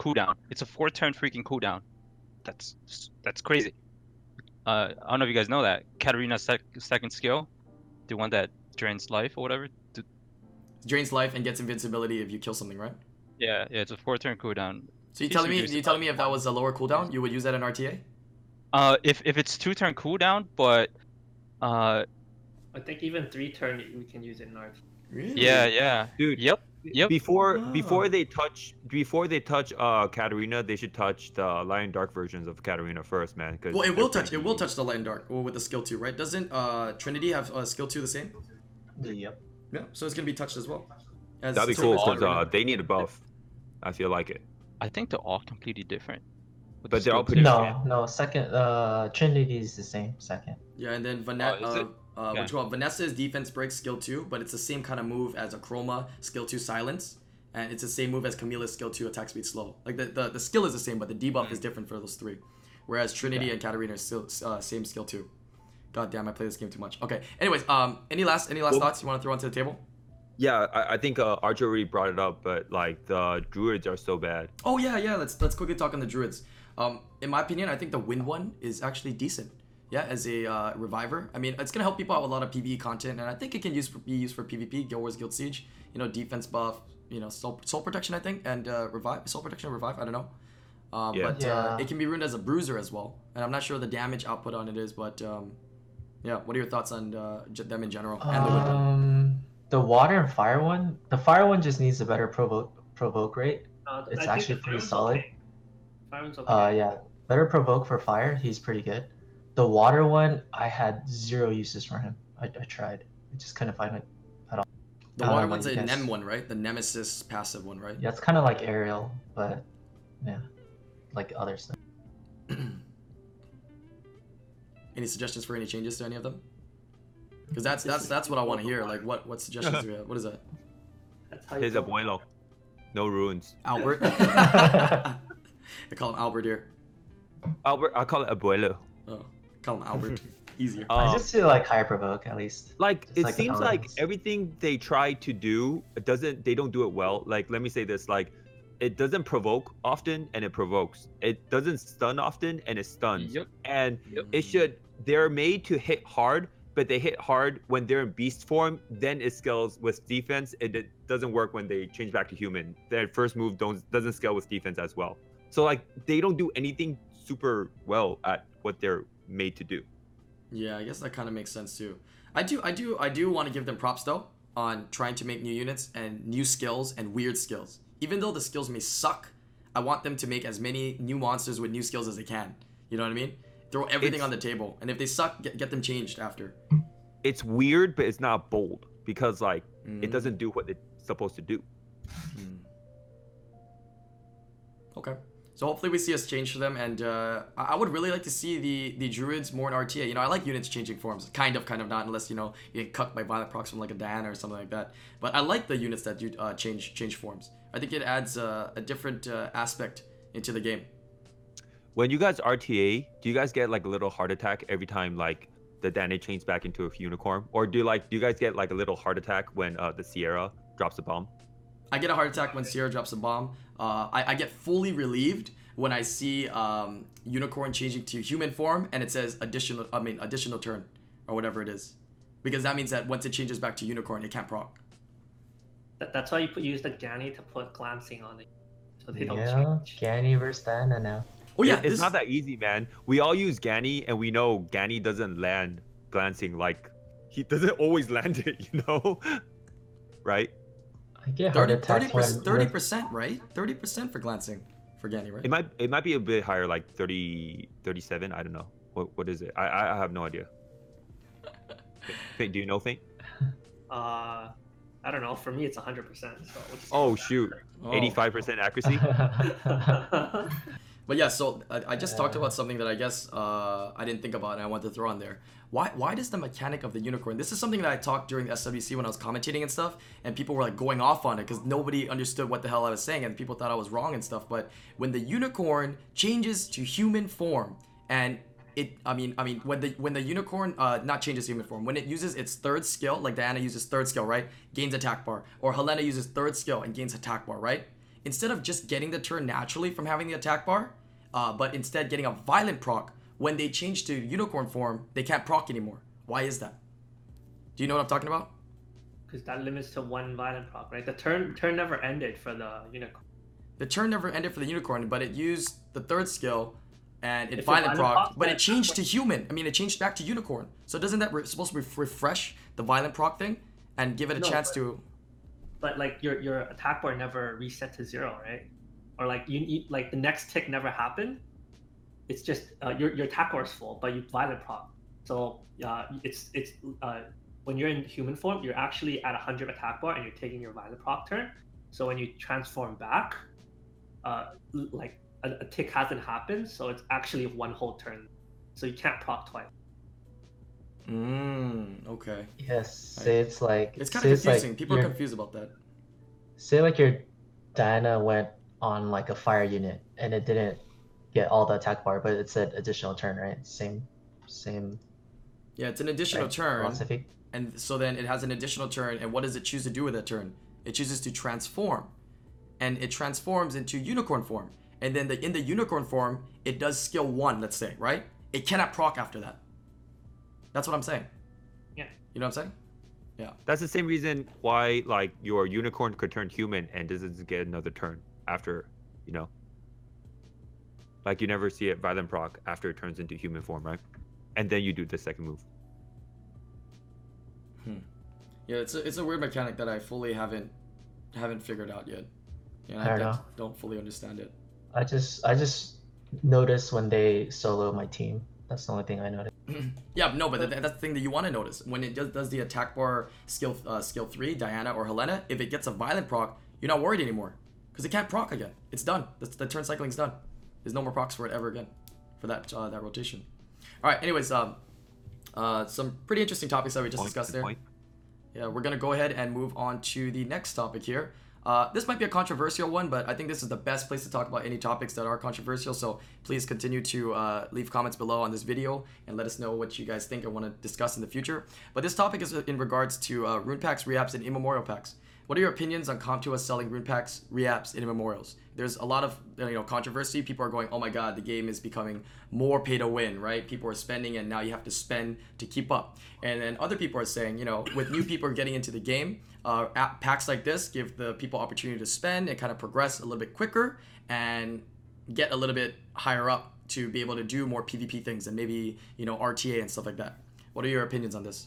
cooldown. It's a four turn freaking cooldown. That's that's crazy. Uh, I don't know if you guys know that Katarina sec- second skill, the one that drains life or whatever. th- Drains life and gets invincibility if you kill something, right? Yeah, yeah, it's a four turn cooldown. So you Please telling me you telling me if that was a lower cooldown, you would use that in RTA? Uh, if if it's two turn cooldown, but uh, I think even three turn we can use it in RTA. Really? yeah, yeah, Dude, yep, yep. Before Ah. before they touch before they touch uh Katarina, they should touch the Lion Dark versions of Katarina first, man. 'cause Well, it will touch. It will touch the light and dark. Well, with the skill two, right? Doesn't uh Trinity have uh, skill two the same? Yep. Yeah. So it's gonna be touched as well. As That'd be cool because uh, they need a buff. I feel like it. I think they're all completely different. But the they're all pretty two. No, no. Second, uh, Trinity is the same. Second. Yeah, and then Vanessa, Oh, is uh, uh, which one? Vanessa's defense break skill two, but it's the same kind of move as a Chroma skill two silence, and it's the same move as Camilla's skill two attack speed slow. Like the, the, the skill is the same, but the debuff Mm. is different for those three. Whereas Trinity and Katarina are still uh, same skill two. God damn, I play this game too much. Okay. Anyways, um, any last any last Well- thoughts you want to throw onto the table? Yeah, I, I think uh, Archer already brought it up, but like the druids are so bad. Oh yeah, yeah. Let's let's quickly talk on the druids. Um, in my opinion, I think the wind one is actually decent. Yeah, as a uh, reviver. I mean, it's gonna help people out with a lot of PvE content, and I think it can use for, be used for PvP, Guild Wars, Guild Siege. You know, defense buff. You know, soul, soul protection. I think, and uh, revive, soul protection, or revive. I don't know. Um, Yeah. But Uh, Yeah. it can be ruined as a bruiser as well, and I'm not sure the damage output on it is, but um, yeah. What are your thoughts on uh, them in general and the? Um, the water and fire one. The fire one just needs a better provoke provoke rate. Uh, It's I actually pretty solid. okay. Fireman's okay. Uh, yeah, better provoke for fire. He's pretty good. The water one, I had zero uses for him. I, I tried. I just couldn't find it. The I don't water know, one's a you Nem one, right? The Nemesis passive one, right? Yeah, it's kind of like aerial, but yeah, like other stuff. Any suggestions for any changes to any of them? Because that's that's that's what I want to hear. Like, what what suggestions do we have? What is that? That's how you His go. abuelo, no ruins. Albert. I call him Albert here. Albert, I call it abuelo. Oh, call him Albert. Easier. I Um, just feel like higher provoke at least. like Just it like seems like everything they try to do doesn't they don't do it well like let me say this like it doesn't provoke often and it provokes it doesn't stun often and it stuns Yep. and Yep. it should they're made to hit hard but they hit hard when they're in beast form then it scales with defense and it doesn't work when they change back to human their first move don't doesn't scale with defense as well so like they don't do anything super well at what they're made to do Yeah, I guess that kind of makes sense too. I do, I do, I do want to give them props though on trying to make new units and new skills and weird skills. Even though the skills may suck, I want them to make as many new monsters with new skills as they can. You know what I mean? Throw everything It's- on the table, and if they suck, get, get them changed after. it's weird but it's not bold because like Mm. it doesn't do what it's supposed to do Mm. Okay. So hopefully we see us change for them, and uh, I would really like to see the the druids more in RTA. You know, I like units changing forms, kind of, kind of not, unless you know you get cut by violent from like a Diana or something like that. But I like the units that do uh, change change forms. I think it adds uh, a different uh, aspect into the game. When you guys RTA, do you guys get like a little heart attack every time like the Diana changes back into a unicorn, or do like do you guys get like a little heart attack when uh, the Sierra drops a bomb? I get a heart attack when Sierra drops a bomb. Uh, I, I get fully relieved when I see um, unicorn changing to human form and it says additional. I mean additional turn or whatever it is, because that means that once it changes back to unicorn, it can't proc. That, that's why you put use the Ganny to put glancing on it, so they don't Yeah, change. Gany versus Diana now. Oh yeah, It- it's this- not that easy, man. We all use Gany, and we know Gany doesn't land glancing like he doesn't always land it, you know, right? I get 30 attacks when 30 percent, right? Thirty percent for glancing for Ganny, right? It might it might be a bit higher, like 30, 37. I don't know. What what is it? I I, I have no idea. Fink, do you know, Fink? Uh, I don't know. For me, it's hundred percent. So we'll Oh shoot, Oh. eighty five percent accuracy. But yeah, so I, I just talked about something that I guess uh, I didn't think about and I wanted to throw on there. Why why does the mechanic of the unicorn? This is something that I talked during SWC when I was commentating and stuff, and people were like going off on it because nobody understood what the hell I was saying, and people thought I was wrong and stuff. But when the unicorn changes to human form, and it, I mean, I mean, when the when the unicorn uh, not changes human form, when it uses its third skill, like Diana uses third skill, right, gains attack bar, or Helena uses third skill and gains attack bar, right? Instead of just getting the turn naturally from having the attack bar, uh, but instead getting a violent proc. When they change to unicorn form, they can't proc anymore. Why is that? Do you know what I'm talking about? because that limits to one violent proc, right? The turn turn never ended for the unicorn. The turn never ended for the unicorn, but it used the third skill and it violent proc, but it changed to human. I mean, it changed back to unicorn. So doesn't that re- supposed to re- refresh the violent proc thing and give it a No, chance but- to? But like your your attack bar never reset to zero, right? Or like you, need like the next tick never happened. It's just uh, your your attack bar is full, but you violent prop. So uh, it's it's uh, when you're in human form, you're actually at 100 attack bar and you're taking your violent proc turn. So when you transform back, uh, like a, a tick hasn't happened, so it's actually one whole turn. So you can't proc twice. Mmm. Okay. yes, say it's like It's kind of it's like confusing. People are confused about that. Say like your Diana went on like a fire unit and it didn't get all the attack bar, but it said additional turn, right? Same, same Yeah, it's an additional turn. philosophy. and so then it has an additional turn and what does it choose to do with that turn it chooses to transform and it transforms into unicorn form and then the in the unicorn form it does skill one let's say right it cannot proc after that that's what i'm saying Yeah. you know what i'm saying Yeah. That's the same reason why like your unicorn could turn human and doesn't get another turn after, you know. Like you never see it violent proc after it turns into human form, right? And then you do the second move. Hmm. yeah it's a, it's a weird mechanic that i fully haven't haven't figured out yet and Fair I, I enough. don't fully understand it I just I just noticed when they solo my team. That's the only thing I noticed. yeah, no, but that, that's the thing that you want to notice when it does, does the attack bar skill uh, skill three, Diana or Helena. If it gets a violent proc, you're not worried anymore because it can't proc again. It's done. The, the turn cycling's done. There's no more procs for it ever again for that uh, that rotation. All right. Anyways, um, uh, some pretty interesting topics that we just Point, discussed there. point. Yeah, we're gonna go ahead and move on to the next topic here. Uh, this might be a controversial one, but I think this is the best place to talk about any topics that are controversial. So please continue to uh, leave comments below on this video and let us know what you guys think and want to discuss in the future. But this topic is in regards to uh, rune packs, reapps, and immemorial packs. What are your opinions on Com2uS selling rune packs, reaps, and immemorials? There's a lot of you know controversy. People are going, "Oh my God, the game is becoming more pay to win." Right? People are spending, and now you have to spend to keep up. And then other people are saying, you know, with new people getting into the game, uh, packs like this give the people opportunity to spend and kind of progress a little bit quicker and get a little bit higher up to be able to do more PvP things and maybe you know RTA and stuff like that. What are your opinions on this?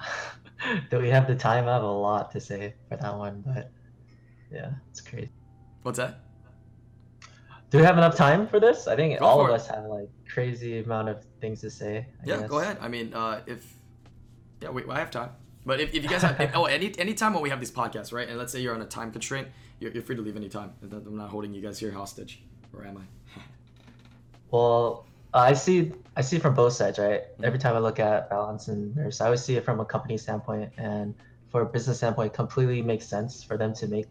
Do we have the time? I have a lot to say for that one, but yeah, it's crazy. What's that? Do we have enough time for this? I think Go all of it. us have like crazy amount of things to say. I Yeah, go ahead. I mean, uh, if yeah, wait, I have time. But if, if you guys have if, oh any anytime when we have these podcasts, right? And let's say you're on a time constraint, you're, you're free to leave anytime. I'm not holding you guys here hostage, or am I? Well, I see I see from both sides, right? Mhm. Every time I look at balance and nerfs, I always see it from a company standpoint and for a business standpoint, it completely makes sense for them to make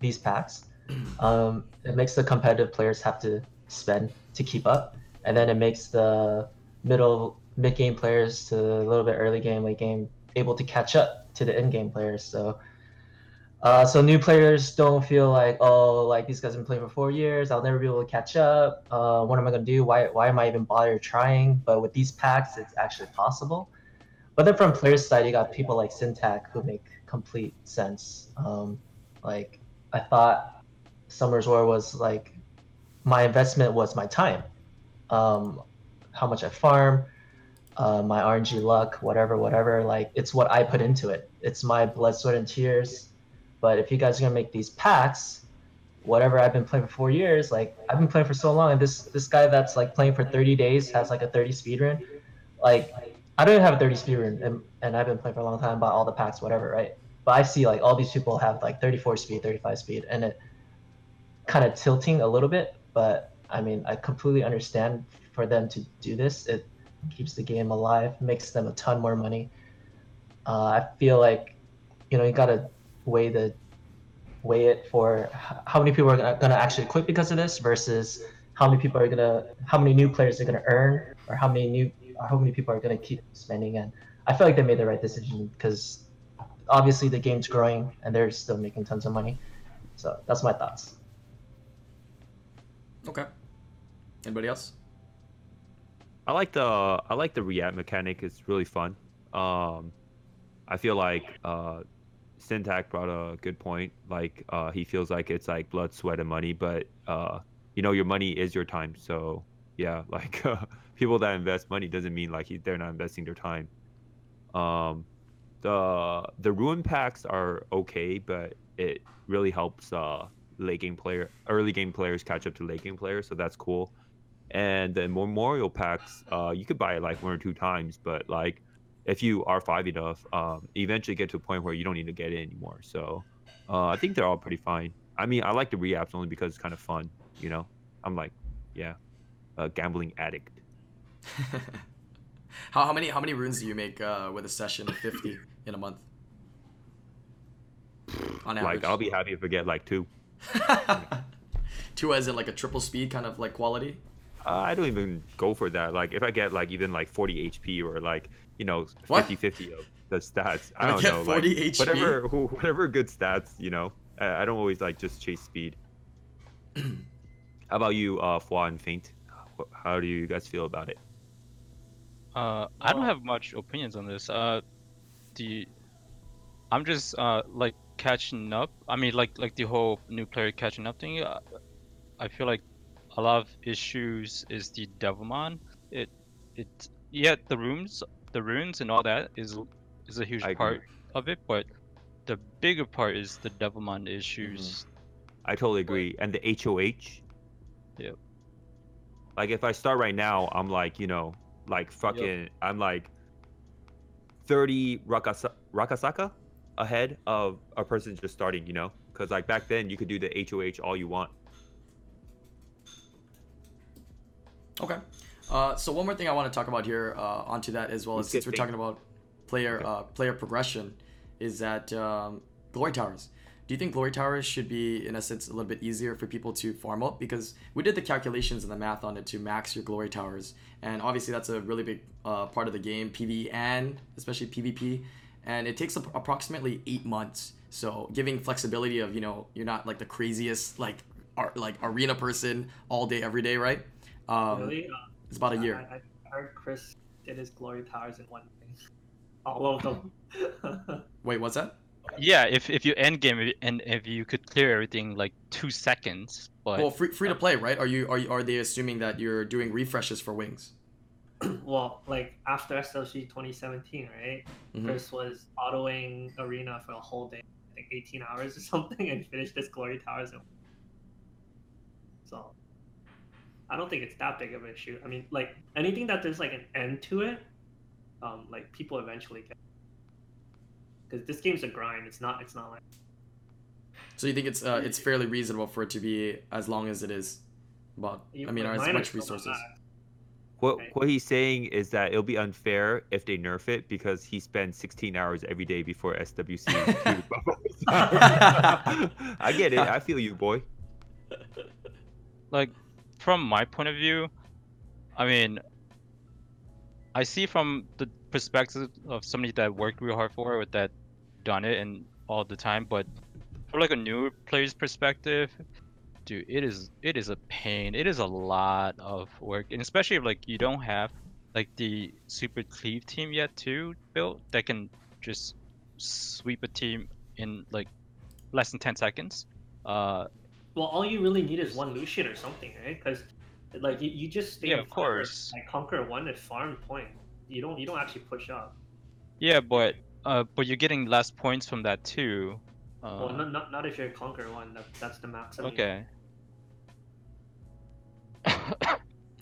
these packs. Um, it makes the competitive players have to spend to keep up, and then it makes the middle mid game players to a little bit early game, late game able to catch up to the end game players. So uh, so new players don't feel like, oh, like these guys have been playing for four years. I'll never be able to catch up. Uh, what am I gonna do? Why why am I even bother trying? But with these packs, it's actually possible. But then from players' side, you got people like Syntac who make complete sense. Um, like I thought Summoners War was like my investment was my time, um, how much I farm, uh, my RNG luck, whatever, whatever. Like it's what I put into it. It's my blood, sweat, and tears. But if you guys are gonna make these packs, whatever I've been playing for four years, like I've been playing for so long, and this this guy that's like playing for 30 days has like a 30 speed run. Like I don't even have a 30 speed run, and, and I've been playing for a long time, bought all the packs, whatever, right? But I see like all these people have like 34 speed, 35 speed, and it kind of tilting a little bit. But I mean, I completely understand for them to do this. It keeps the game alive, makes them a ton more money. Uh, I feel like, you know, you gotta weigh the weigh it for how many people are gonna, gonna actually quit because of this versus how many people are gonna how many new players are gonna earn or how many new how many people are gonna keep spending and I feel like they made the right decision because obviously the game's growing and they're still making tons of money. So that's my thoughts. Okay. Anybody else? I like the I like the react mechanic. It's really fun. Um, I feel like uh, Syntac brought a good point. Like uh, he feels like it's like blood, sweat, and money, but uh, you know your money is your time. So yeah, like uh, people that invest money doesn't mean like he, they're not investing their time. Um, the the ruin packs are okay, but it really helps uh, late game player, early game players catch up to late game players. So that's cool and the memorial packs uh, you could buy it like one or two times but like if you are five enough um, eventually get to a point where you don't need to get it anymore so uh, i think they're all pretty fine i mean i like the reapps only because it's kind of fun you know i'm like yeah a gambling addict how, how many how many runes do you make uh, with a session of 50 in a month? On average. like i'll be happy if i get like two Two as in like a triple speed kind of like quality. Uh, i don't even go for that like if i get like even like 40 hp or like you know What? 50 50 of the stats i I don't get know 40 like, HP? whatever whatever good stats you know I, I don't always like just chase speed how about you uh Fwa and faint how do you guys feel about it Uh, I don't have much opinions on this. Uh, the I'm just uh like catching up. I mean, like like the whole new player catching up thing. Uh, I feel like a lot of issues is the Devilmon. It it yeah the runes the runes and all that is is a huge I agree. part of it, but the bigger part is the Devilmon issues. Mm-hmm. I totally agree. And the HOH. Yep. Like if I start right now, I'm like, you know, like fucking, I'm like 30 Rakasa- Rakasaka ahead of a person just starting, you know? Because like back then, you could do the HOH all you want. Okay. Uh, so one more thing I want to talk about here uh, onto that as well as since we're talking about player Okay. uh, player progression is that um, glory towers. Do you think glory towers should be in a sense a little bit easier for people to farm up because we did the calculations and the math on it to max your glory towers and obviously that's a really big uh, part of the game PvE and especially PvP and it takes ap- approximately eight months so giving flexibility of you know you're not like the craziest like ar- like arena person all day every day right um, really? Uh, it's about a year. I, I heard Chris did his glory towers in one thing. All of them. Wait, what's that? Yeah, if if you end game and if you could clear everything like two seconds, but Well, free, free to play, right? Are you are you, are they assuming that you're doing refreshes for wings? well, like after SWC 2017, right? Mhm. Chris was autoing arena for a whole day, I think 18 hours or something, and finished his glory towers. In... So, I don't think it's that big of an issue. I mean, like anything that there's like an end to it, um, like people eventually get. because this game's a grind. It's not. It's not like. So you think it's uh, it's fairly reasonable for it to be as long as it is, but I mean, like, as much resources. What Okay. what he's saying is that it'll be unfair if they nerf it because he spends 16 hours every day before SWC. I get it. I feel you, boy. like from my point of view, I mean, I see from the perspective of somebody that worked real hard for it, that done it and all the time, but from like a new player's perspective, dude, it is it is a pain. It is a lot of work, and especially if like you don't have like the super cleave team yet too built that can just sweep a team in like less than 10 seconds. Uh, Well, all you really need is one Lushen or something, right? Because like you, you just stay Yeah, of farm, course. Like conquer one at farm point. You don't you don't actually push up. Yeah, but uh, but you're getting less points from that too. Uh, well, not, not not if you're conquer one. That, that's the max. Okay.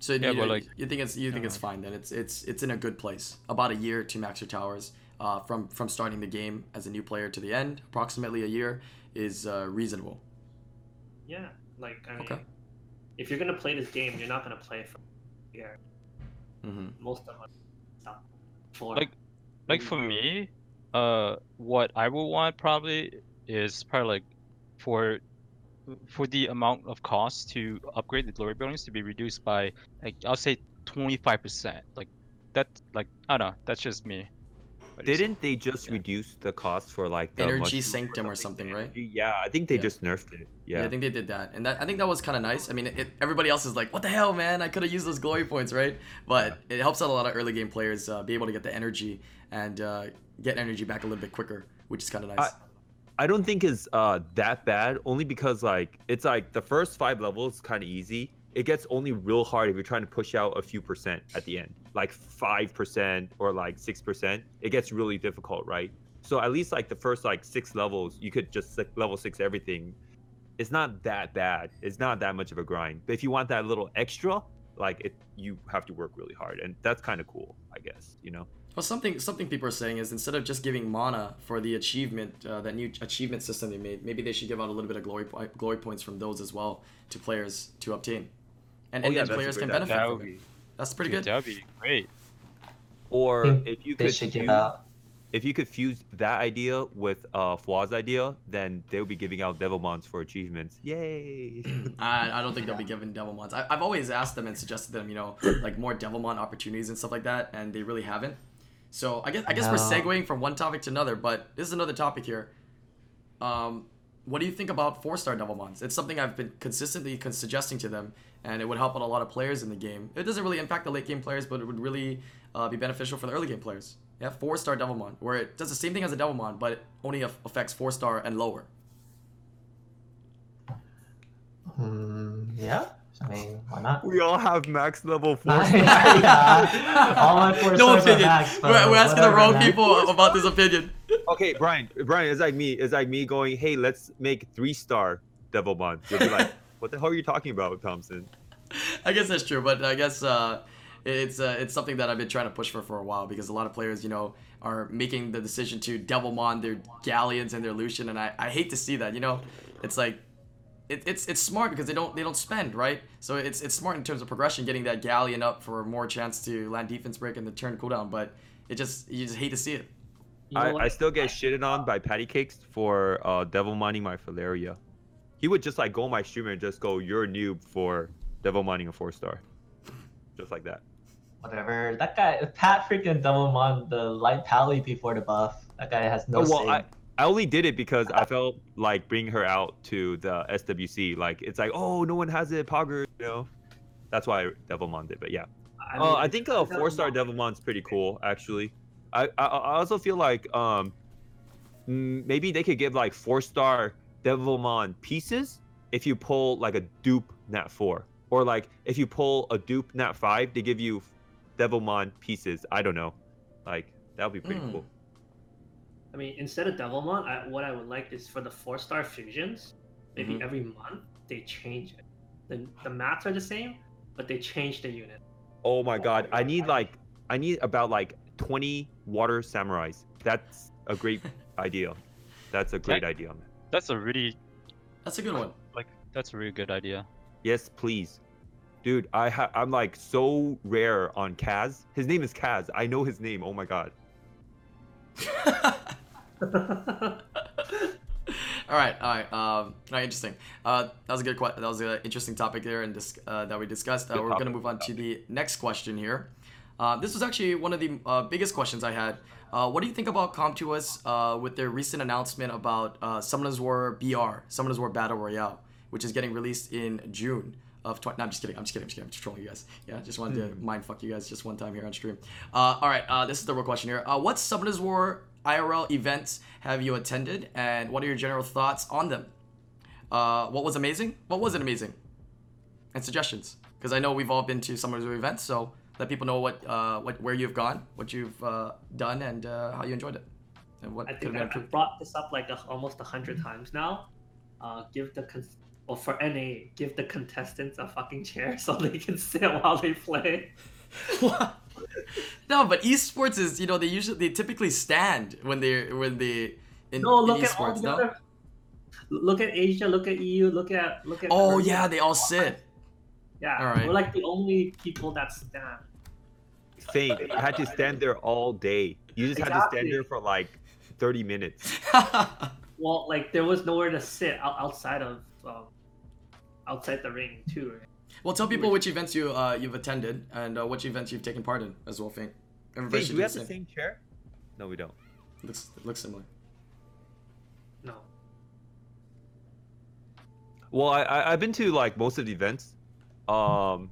So Yeah, you, but, like, you think it's you think it's uh, fine then? It's it's it's in a good place. About a year to max your towers. Uh, from from starting the game as a new player to the end, approximately a year is uh, reasonable. Yeah, like I mean, Okay. if you're gonna play this game, you're not gonna play for a year. hmm Most of us. stop For Like- like for me, uh, what I would want probably is probably like for for the amount of cost to upgrade the glory buildings to be reduced by like I'll say 25%. Like that like I don't know, that's just me. But Didn't they just yeah. reduce the cost for like the energy sanctum or something, right? Yeah, I think they Yeah. just nerfed it. Yeah. Yeah. I think they did that, and that I think that was kind of nice. I mean, it, everybody else is like, "What the hell, man? I could have used those glory points, right?" But it helps out a lot of early game players uh, be able to get the energy and uh, get energy back a little bit quicker, which is kind of nice. I don't think is uh that bad only because like it's like the first five levels kind of easy. It gets only real hard if you're trying to push out a few percent at the end, like five percent or like six percent. It gets really difficult, right? So at least like the first like six levels, you could just like, level six everything. It's not that bad. It's not that much of a grind. But if you want that little extra, like it, you have to work really hard, and that's kind of cool, I guess. You know. Well, something something people are saying is instead of just giving mana for the achievement, uh, that new achievement system they made, maybe they should give out a little bit of glory glory points from those as well to players to obtain, and, Oh, and yeah, then players great can benefit that from would it. be That's pretty good. That would be great. Or if you could should give use- out. if you could fuse that idea with uh Flaws idea, then they'll be giving out Devilmons for achievements. Yay! I, I don't think they'll be given Devilmons. I, I've always asked them and suggested them, you know, like more Devilmon opportunities and stuff like that, and they really haven't. So I guess I guess we're No. segueing from one topic to another, but this is another topic here. Um, what do you think about four star Devilmons? It's something I've been consistently con- suggesting to them, and it would help out a lot of players in the game. It doesn't really impact the late game players, but it would really uh, be beneficial for the early game players. Yeah, four star Devilmon, where it does the same thing as a Devilmon, but it only aff- affects four star and lower. Hmm, yeah. I mean, why not? we all have max level four. Yeah. All my four no stars are opinion. max, we're, we're asking the wrong man. people about this opinion. okay, Brian. Brian, it's like me. It's like me going, "Hey, let's make three star Devilmon." You'll be like, "What the hell are you talking about, Thompson?" I guess that's true, but I guess uh, it's uh, it's something that I've been trying to push for for a while because a lot of players, you know, are making the decision to Devilmon their Galleons and their Lushen, and I, I hate to see that. You know, it's like it, it's it's smart because they don't they don't spend right, so it's it's smart in terms of progression, getting that Galleon up for more chance to land defense break and the turn cooldown, but it just you just hate to see it. You know I. I still get shitted on by Patty Cakes for uh, devil mining my Valeria. He would just like go on my streamer and just go, "You're a noob for devil mining a four star," just like that. Whatever. That guy, Pat freaking Devilmon, the light pally before the buff. That guy has no Oh, well. I, I only did it because I felt like bringing her out to the SWC. Like it's like, oh, no one has it, Pogger, you know. That's why I Devilmon it. But yeah, I uh, I think a four star Devilmon's pretty cool actually. I, I I also feel like um maybe they could give like four star Devilmon pieces if you pull like a dupe Nat four or like if you pull a dupe Nat five, they give you Devilmon pieces. I don't know, like that would be pretty Hmm. cool. I mean, instead of Devilmon, I, what I would like is for the four star fusions, maybe Mm-hmm. Mhm. every month they change it. The the mats are the same, but they change the unit. Oh my Oh god, I need like I need about like 20 water samurais. That's a great idea. That's a great idea, man. That's a really That's a good one. like that's a really good idea. Yes, please. Dude, I ha- I'm like so rare on Kaz. His name is Kaz. I know his name. Oh my god. all right, all right. Um, all right, interesting. Uh, that was a good. Que- that was an interesting topic there, and dis- uh, that we discussed. Uh, we're topic, gonna move on to the next question here. Uh, this was actually one of the uh, biggest questions I had. Uh, what do you think about Com2uS uh, with their recent announcement about uh, Summoners War BR, Summoners War Battle Royale, which is getting released in June of 20. No, I'm just kidding. I'm just kidding. I'm just kidding. I'm just trolling you guys. Yeah, just wanted to mind fuck you guys just one time here on stream. Uh, all right, uh, this is the real question here. Uh, what Summoners War IRL events have you attended, and what are your general thoughts on them? Uh, what was amazing? What wasn't amazing? And suggestions, because I know we've all been to Summoners War events, so let people know what, uh, what where you've gone, what you've uh, done, and uh, how you enjoyed it, and what I could think have I, been I improved. brought this up like a, almost a hundred times now. Uh, give the con- well for NA, give the contestants a fucking chair so they can sit while they play. no, but esports is you know they usually they typically stand when they when they in, No, in look at all esports. the No. other. Look at Asia. Look at EU. Look at look at. Oh Korea. yeah, they all sit. Yeah, All right. we're like the only people that stand. Saint, you had to stand there all day. You just had to stand there for like 30 minutes. Well, like there was nowhere to sit outside of um, outside the ring too. Right? well, tell people which events you uh, you've attended and uh, which events you've taken part in as well. Fink. Everybody Saint, should do do we have the same. same chair? No, we don't. Looks looks similar. No. Well, I, I I've been to like most of the events, um,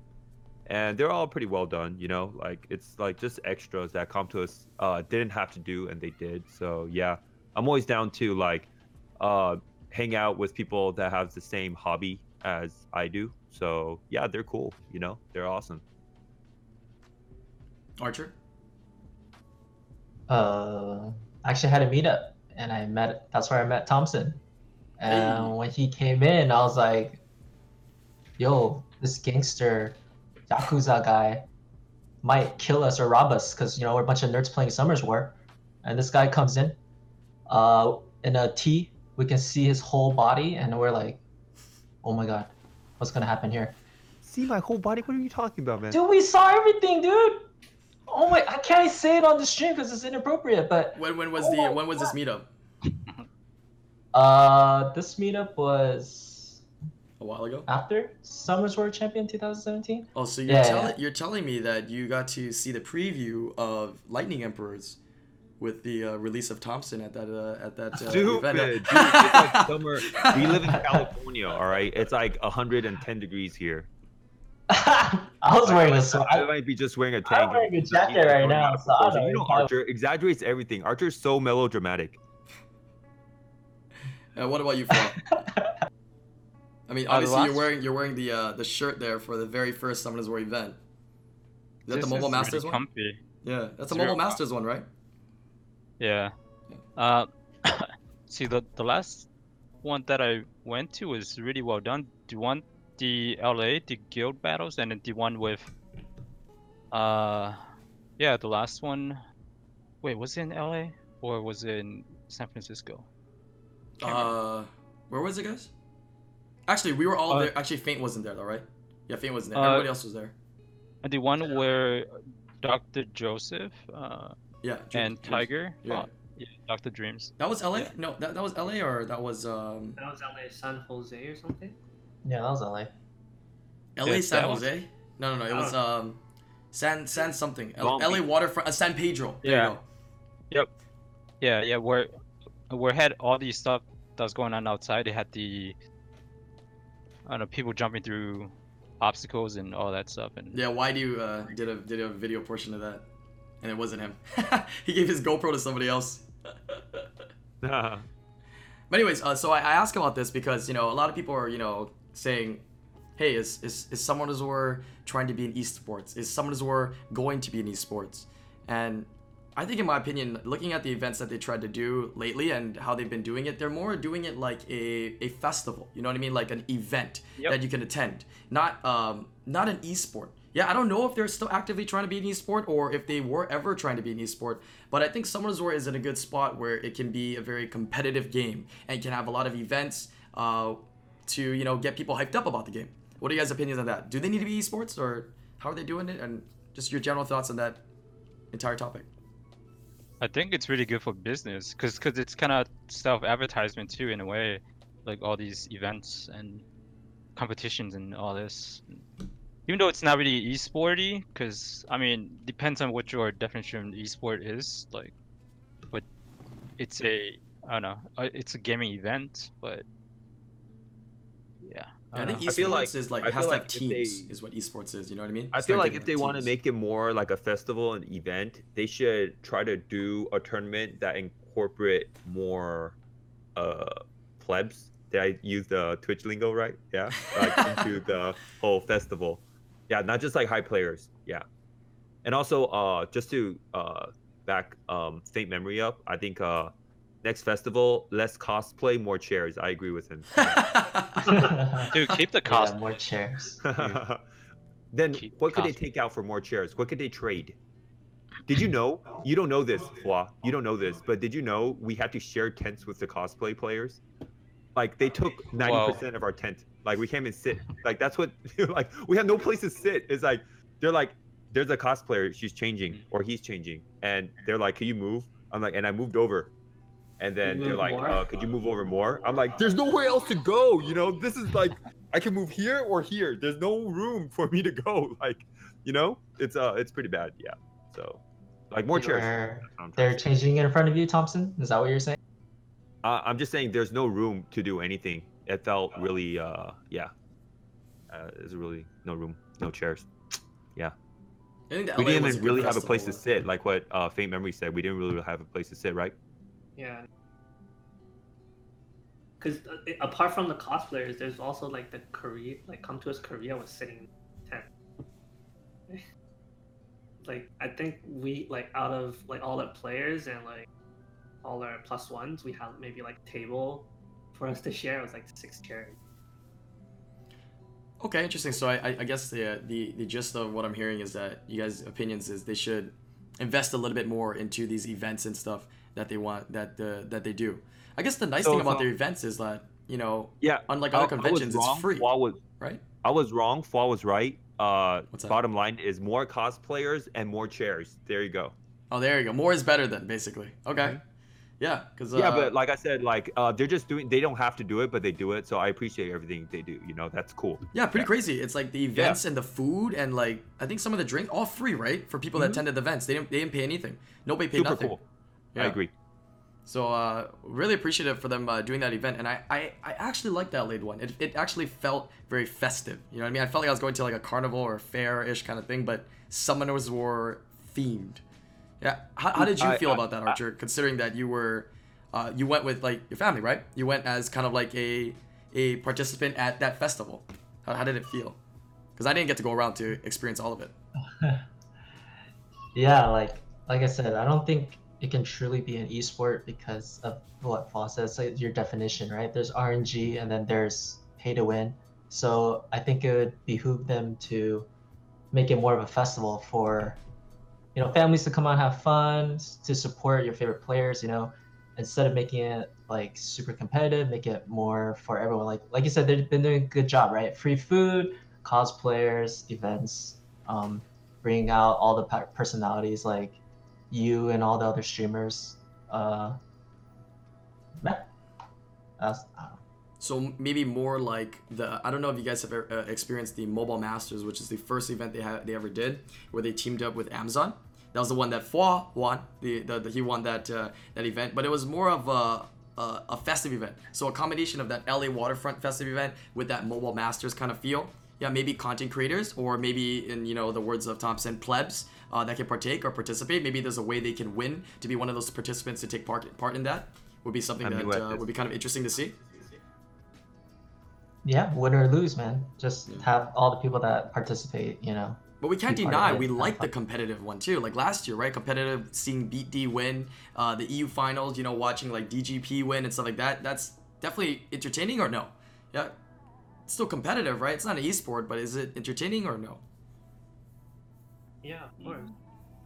and they're all pretty well done. You know, like it's like just extras that come to us uh didn't have to do and they did. So yeah, I'm always down to like uh hang out with people that have the same hobby as I do. So yeah, they're cool. You know, they're awesome. Archer. uh, actually had a meetup and I met that's where I met Thompson. And Hey. when he came in, I was like, yo, this gangster Yakuza guy might kill us or rob us because you know we're a bunch of nerds playing Summoners War. And this guy comes in uh in a T, we can see his whole body, and we're like, oh my god, what's gonna happen here? See my whole body. What are you talking about, man? Dude, we saw everything, dude. Oh my, I can't say it on the stream because it's inappropriate, but When when was Oh the my when was this meetup? Uh, this meetup was A while ago. after Summers World Champion 2017. Oh, so you're Yeah, telling yeah. you're telling me that you got to see the preview of Lightning Emperors with the uh, release of Thompson at that uh, at that uh, Stupid, event. dude. It's like summer. We live in California, all right. It's like 110 degrees here. I was wearing a I I might be just wearing a tank. wearing a jacket right now, so I don't you know know. Archer exaggerates everything. Archer's so melodramatic. Uh, what about you, Phil? I mean, Uh, obviously you're wearing you're wearing the uh, the shirt there for the very first Summoners War event. Is that This the Mobile Masters really one? Comfy. Yeah, that's the Mobile. Masters one, right? Yeah. Uh, see the the last one that I went to was really well done. The one, the LA, the guild battles, and then the one with, uh, yeah, the last one. Wait, was it in LA or was it in San Francisco? Can't remember. Uh, where was it, guys? Actually, we were all Uh, there. Actually, Faint wasn't there though, right? Yeah, Faint wasn't there. Uh, Everybody else was there. And the one where Dr. Joseph, uh, Yeah. Dream- and Dreams. Tiger. Yeah. uh, yeah, Dr. Dreams. That was LA? Yeah. No, that, that was LA or that was um That was LA San Jose or something. Yeah, that was LA. LA Yeah, San that was- Jose? No, no, no. It was Oh. um San San something. L- Long LA waterfront. Uh, San Pedro. There Yeah. you go. Yeah, yeah, where where had all these stuff that's going on outside. They had the I don't know people jumping through obstacles and all that stuff. And Yeah, why do you uh, did a did a video portion of that, and it wasn't him. he gave his GoPro to somebody else. But anyways, uh, so I, I ask about this because you know a lot of people are you know saying, "Hey, is is is Summoners War trying to be in esports? Is Summoners War going to be in esports?" And I think, in my opinion, looking at the events that they tried to do lately and how they've been doing it, they're more doing it like a, a festival. You know what I mean? Like an event Yep. that you can attend, not um not an esport. yeah, I don't know if they're still actively trying to be an esport or if they were ever trying to be an esport, but I think Summoners War is in a good spot where it can be a very competitive game and can have a lot of events uh, to you know get people hyped up about the game. What are you guys' opinions on that? Do they need to be esports or how are they doing it? And just your general thoughts on that entire topic. I think it's really good for business because cause it's kind of self advertisement too in a way, like all these events and competitions and all this. Even though it's not really esporty, because I mean depends on what your definition of esport is, like, but it's a I don't know, uh, it's a gaming event, but yeah. I, don't think esports I feel like- is like I it has to like have teams they- is what esports is. You know what I mean? I feel like if they want to make it more like a festival, an event, they should try to do a tournament that incorporate more uh plebs. Did I use the Twitch lingo right? Yeah, like into the whole festival. Yeah, not just like high players. Yeah, and also uh just to uh back um faint memory up, I think uh next festival less cosplay, more chairs. I agree with him. Dude, keep the Yeah, cost. more chairs. then Keep what could they take out for more chairs? What could they trade? Did you know? You don't know this, Fwa. You don't know this, but did you know we had to share tents with the cosplay players? Like they took ninety percent of our tent. Like we came and sit. Like that's what. Like we have no place to sit. It's like they're like, there's a cosplayer. She's changing or he's changing, and they're like, "Can you move?" I'm like, and I moved over. And then they're like, more? uh, "Could you move over more?" I'm like, "There's nowhere else to go. You know, this is like I can move here or here. There's no room for me to go. Like, you know, it's uh, it's pretty bad. Yeah. So, like more chairs. They're, That's what I'm trying they're changing it in front of you, Thompson. Is that what you're saying? Uh, I'm just saying, there's no room to do anything. It felt really, uh, yeah. Uh, there's really no room, no chairs. I think We didn't even really have a place to sit, like what uh, Faint Memory said. We didn't really have a place to sit, right? Yeah. Because uh, apart from the cosplayers, there's also like the Korea, like Com2uS Korea was sitting in tent. like I think we like out of like all the players and like all our plus ones, we have maybe like table for us to share. It was like six chairs. Okay, interesting. So I, I- I guess the, uh, the the gist of what I'm hearing is that you guys' opinions is they should invest a little bit more into these events and stuff that they want that uh, that they do. I guess the nice So thing about I- their events is that you know, Yeah. unlike other conventions, it's wrong. free, Fwa was, right? I was wrong. Fwa was right. Uh, that? bottom line is more cosplayers and more chairs. There you go. Oh, there you go. More is better then, basically. Okay. Yeah, because uh, Mm-hmm. yeah, but like I said, like uh, they're just doing. They don't have to do it, but they do it. So I appreciate everything they do. You know, that's cool. yeah, pretty yeah. crazy. It's like the events and the food and like I think some of the drink all free, right? For people that Mhm. attended the events, they didn't they didn't pay anything. Nobody paid Super nothing. cool. Yeah. I agree. So uh, really appreciative for them uh, doing that event, and I, I, I actually liked that late one. It, it actually felt very festive. You know what I mean? I felt like I was going to like a carnival or fair-ish kind of thing, but Summoners were themed. Yeah. How, how did you I- feel I- about that, I- Archer? considering that you were, uh, you went with like your family, right? You went as kind of like a a participant at that festival. How, how did it feel? Because I didn't get to go around to experience all of it. Yeah, like like I said, I don't think it can truly be an esport because of what Fall says, like your definition, right? There's RNG and then there's pay to win. So I think it would behoove them to make it more of a festival for you know families to come out have fun, to support your favorite players, you know, instead of making it like super competitive, make it more for everyone. Like like you said, they've been doing a good job, right? Free food, cosplayers, events, um, bringing out all the personalities like you and all the other streamers. Uh, don't. So maybe more like the I don't know if you guys have uh, experienced the Mobile Masters, which is the first event they had they ever did, where they teamed up with Amazon. That was the one that Fwa won. The, the, the he won that uh, that event, but it was more of a, a a festive event. So a combination of that LA waterfront festive event with that Mobile Masters kind of feel. Yeah, maybe content creators, or maybe in you know the words of Thompson, plebs uh, that can partake or participate. Maybe there's a way they can win to be one of those participants to take part part in that. Would be something I'm that uh, would be kind of interesting to see. yeah, win or lose, man. Just Yeah. have all the people that participate. You know, But we can't deny we like the competitive one too. Like last year, right? Competitive, seeing Beat D win, uh, the EU finals. You know, watching like DGP win and stuff like that. That's definitely entertaining or no? Yeah, it's still competitive, right? It's not an esport, but is it entertaining or no? Yeah, of course.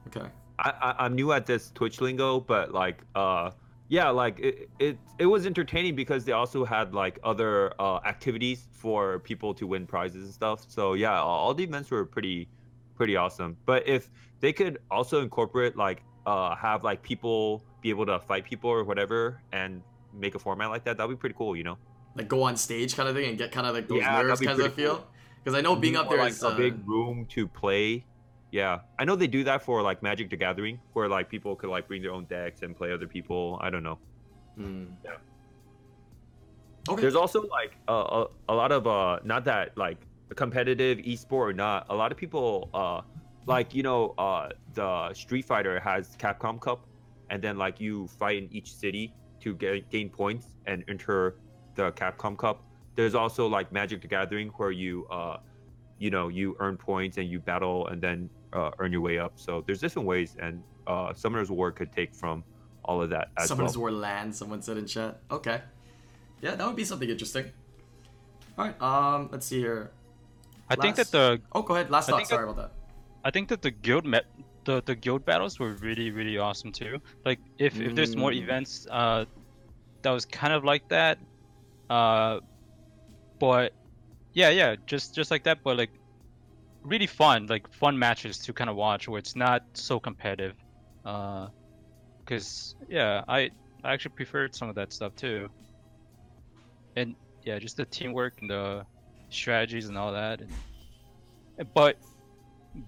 Okay. I, I I'm new at this Twitch lingo, but like uh yeah, like it, it it was entertaining because they also had like other uh activities for people to win prizes and stuff. So yeah, all, all the events were pretty pretty awesome. But if they could also incorporate like uh have like people be able to fight people or whatever and make a format like that, that'd be pretty cool, you know. Like go on stage kind of thing and get kind of like those Yeah, nerves kind of pretty feel. cool. Because I know being up Or, there like is a uh, big room to play. Yeah, I know they do that for like Magic the Gathering, where like people could like bring their own decks and play other people. I don't know. mm. Yeah. Okay. There's also like a, a, a lot of uh not that like competitive esport or not. A lot of people uh like you know uh the Street Fighter has Capcom Cup, and then like you fight in each city to get, gain points and enter the Capcom Cup. There's also like Magic the Gathering where you uh you know you earn points and you battle and then uh, earn your way up. So there's different ways, and uh Summoners War could take from all of that as Summoners well. War land, someone said in chat. Okay. Yeah, that would be something interesting. Alright, um, let's see here. I think that the Oh, go ahead. Last thought. think Sorry about that. I think that the guild met the, the guild battles were really really awesome too. Like if, if there's more Mm. events uh that was kind of like that, uh, but yeah yeah just just like that, but like really fun like fun matches to kind of watch where it's not so competitive, uh, because yeah I I actually preferred some of that stuff too, and yeah just the teamwork and the strategies and all that, and, but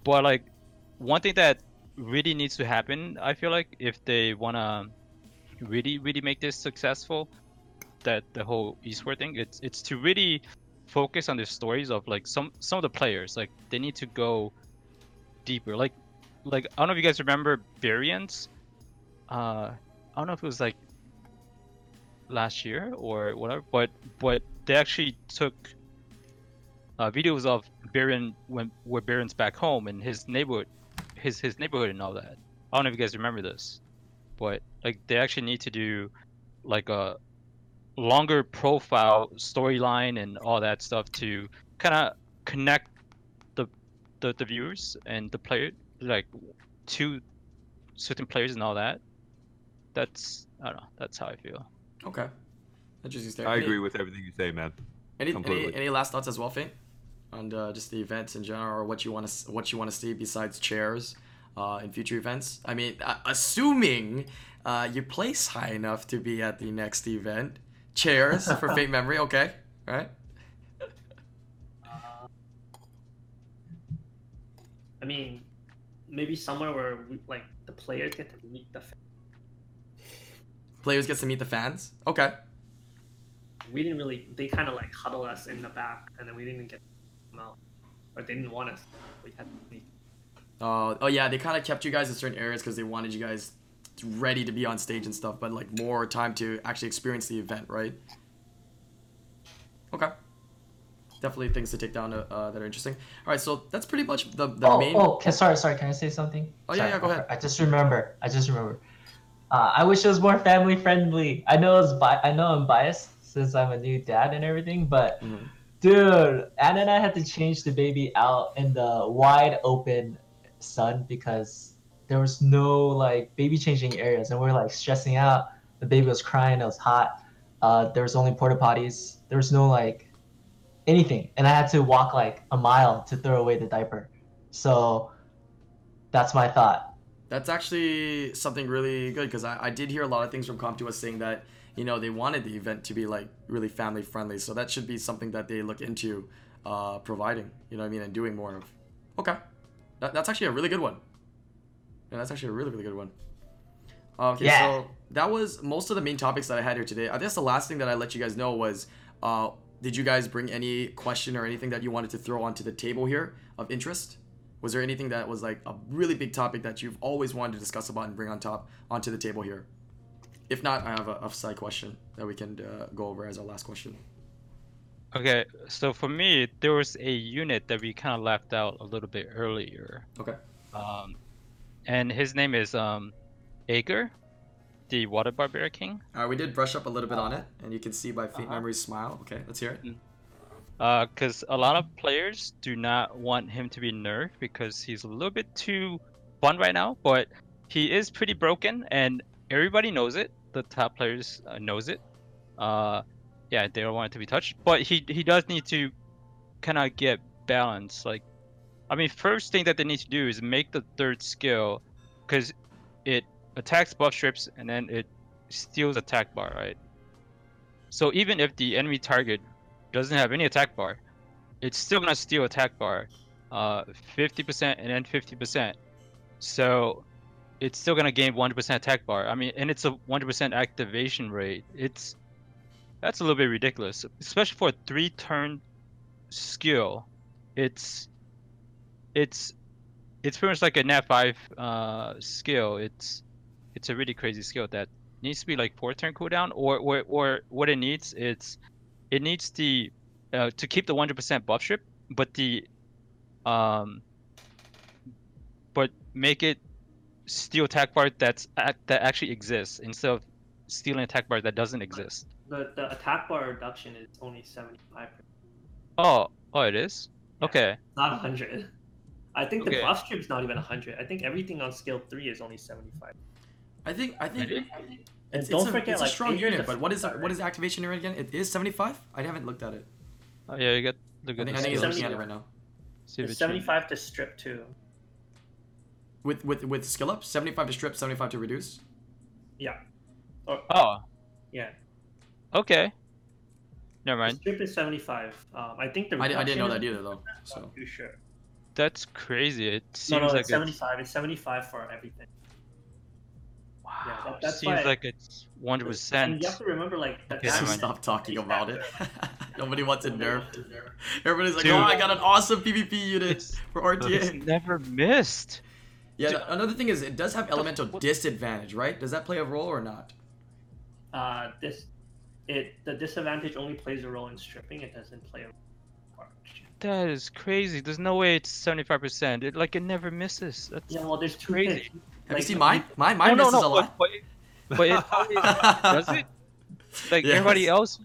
but like one thing that really needs to happen i feel like if they want to really really make this successful that the whole esport thing it's it's to really focus on the stories of like some some of the players. Like they need to go deeper. Like like i don't know if you guys remember variants. Uh i don't know if it was like last year or whatever but but they actually took uh, videos of Baron when where Baron's back home and his neighborhood, his his neighborhood and all that. I don't know if you guys remember this, but like they actually need to do like a longer profile storyline and all that stuff to kind of connect the, the the viewers and the player like to certain players and all that. That's I don't know. That's how I feel. Okay. Interesting stare. I agree with everything you say, man. Any, any, completely. any last thoughts as well, Faint? On uh, just the events in general, or what you want to what you want to see besides chairs uh, in future events? I mean, uh, assuming uh, you place high enough to be at the next event, chairs for Faint Memory. Okay, all right. I mean, maybe somewhere where we, like the players get to meet the. F- Players gets to meet the fans. Okay. we didn't really. They kind of like huddle us in the back, and then we didn't get them out, or they didn't want us. We had to leave. Uh, oh yeah, they kind of kept you guys in certain areas because they wanted you guys ready to be on stage and stuff, but like more time to actually experience the event, right? Okay. Definitely things to take down uh, uh, that are interesting. All right, so that's pretty much the, the oh, main. oh, can, sorry, sorry. Can I say something? Oh, yeah, Sorry, yeah, go I- ahead. I just remember. I just remember. Uh, I wish it was more family friendly. I know it's bi- I know I'm biased since I'm a new dad and everything, but Mhm. dude, Anna and I had to change the baby out in the wide open sun because there was no like baby changing areas, and we are like stressing out. The baby was crying. It was hot. Uh, there was only porta potties. There was no like anything, and I had to walk like a mile to throw away the diaper. So that's my thought. That's actually something really good because I, I did hear a lot of things from Com2uS saying that you know they wanted the event to be like really family friendly. So that should be something that they look into uh, providing. You know what I mean and doing more of. Okay, that, that's actually a really good one. Yeah, that's actually a really really good one. Okay, Yeah. so that was most of the main topics that I had here today. I guess the last thing that I let you guys know was, uh, did you guys bring any question or anything that you wanted to throw onto the table here of interest? Was there anything that was like a really big topic that you've always wanted to discuss about and bring on top onto the table here? If not, I have a, a side question that we can uh, go over as our last question. Okay, so for me, there was a unit that we kind of left out a little bit earlier. Okay. Um, and his name is um, Aegir, the Water Barbarian King. All right, we did brush up a little bit on it, and you can see by faint Uh-huh. memory's smile. Okay, let's hear it. because a lot of players do not want him to be nerfed because he's a little bit too fun right now. But he is pretty broken, and everybody knows it. The top players uh, knows it. Uh, yeah, they don't want it to be touched. But he he does need to kind of get balance. Like, I mean, first thing that they need to do is make the third skill, because it attacks buff strips and then it steals attack bar, right? So even if the enemy target doesn't have any attack bar, it's still gonna steal attack bar, uh, 50% and then 50%. So it's still gonna gain 100% attack bar. I mean, and it's a 100% activation rate. It's that's a little bit ridiculous, especially for a three-turn skill. It's it's it's pretty much like a nat five uh, skill. It's it's a really crazy skill that needs to be like four turn cooldown, or or or what it needs it's it needs the uh, to keep the 100% buff strip, but the um but make it steal attack bar that's that actually exists instead of stealing attack bar that doesn't exist. The the attack bar reduction is only seventy five. Oh, oh, it is. Yeah. Okay. Not hundred. I think the Okay. buff strip's not even hundred. I think everything on skill three is only seventy five. I think I think Really? it's, don't it's a, forget, it's a like, strong unit. But what is support, what is activation rate again? It is 75. I haven't looked at it. Oh yeah, you get the I good. think I think he's looking at it 75. right now. See It's it's seventy five to strip too. With with with skill up, 75 to strip, 75 to reduce. Yeah. Or Oh, yeah. okay. Never The mind. strip is seventy five. Um, I think the I, di- I didn't know that either though. I'm So not too sure. That's crazy. It No, seems no, like it's seventy five. It's seventy five for everything. Wow, that- that's seems like it's one hundred And percent. you have to remember, like, the Okay, so never damage- mind. stop talking about it. Nobody wants it nerfed. Dude. Everybody's like, Dude. oh, I got an awesome PvP unit It's- for It's RTA. never missed. Yeah. Dude. Another thing is, it does have elemental what- disadvantage, right? Does that play a role or not? Uh, this, it the disadvantage only plays a role in stripping. It doesn't play a role. In arc. That is crazy. There's no way it's seventy five percent. It like it never misses. That's Yeah, well, there's two Crazy. things. Have Like, you seen mine? Mine, mine no, misses no, a lot. But, but, but it does it. Like Yes. everybody else.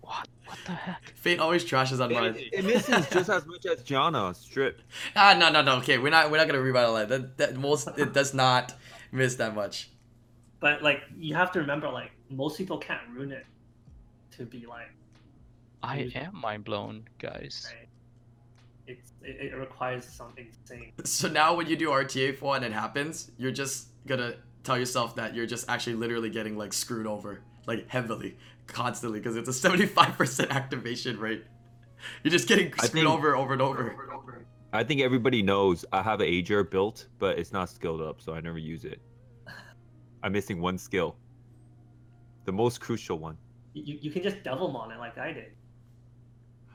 What? What the heck? Fate always trashes on mine. It, it misses just as much as Jana strip. Ah, no, no, no. Okay, we're not, we're not gonna revitalize that. That most, it does not miss that much. But like, you have to remember, like, most people can't ruin it to be like, I am mind blown, guys. right? It's it, it requires something insane. So now when you do RTA for and it happens, you're just gonna tell yourself that you're just actually literally getting like screwed over, like heavily, constantly, because it's a 75% activation rate. You're just getting I screwed think- over, over and over. I think everybody knows I have an Aegir built, but it's not skilled up, so I never use it. I'm missing one skill. The most crucial one. You, you can just Devilmon it like I did.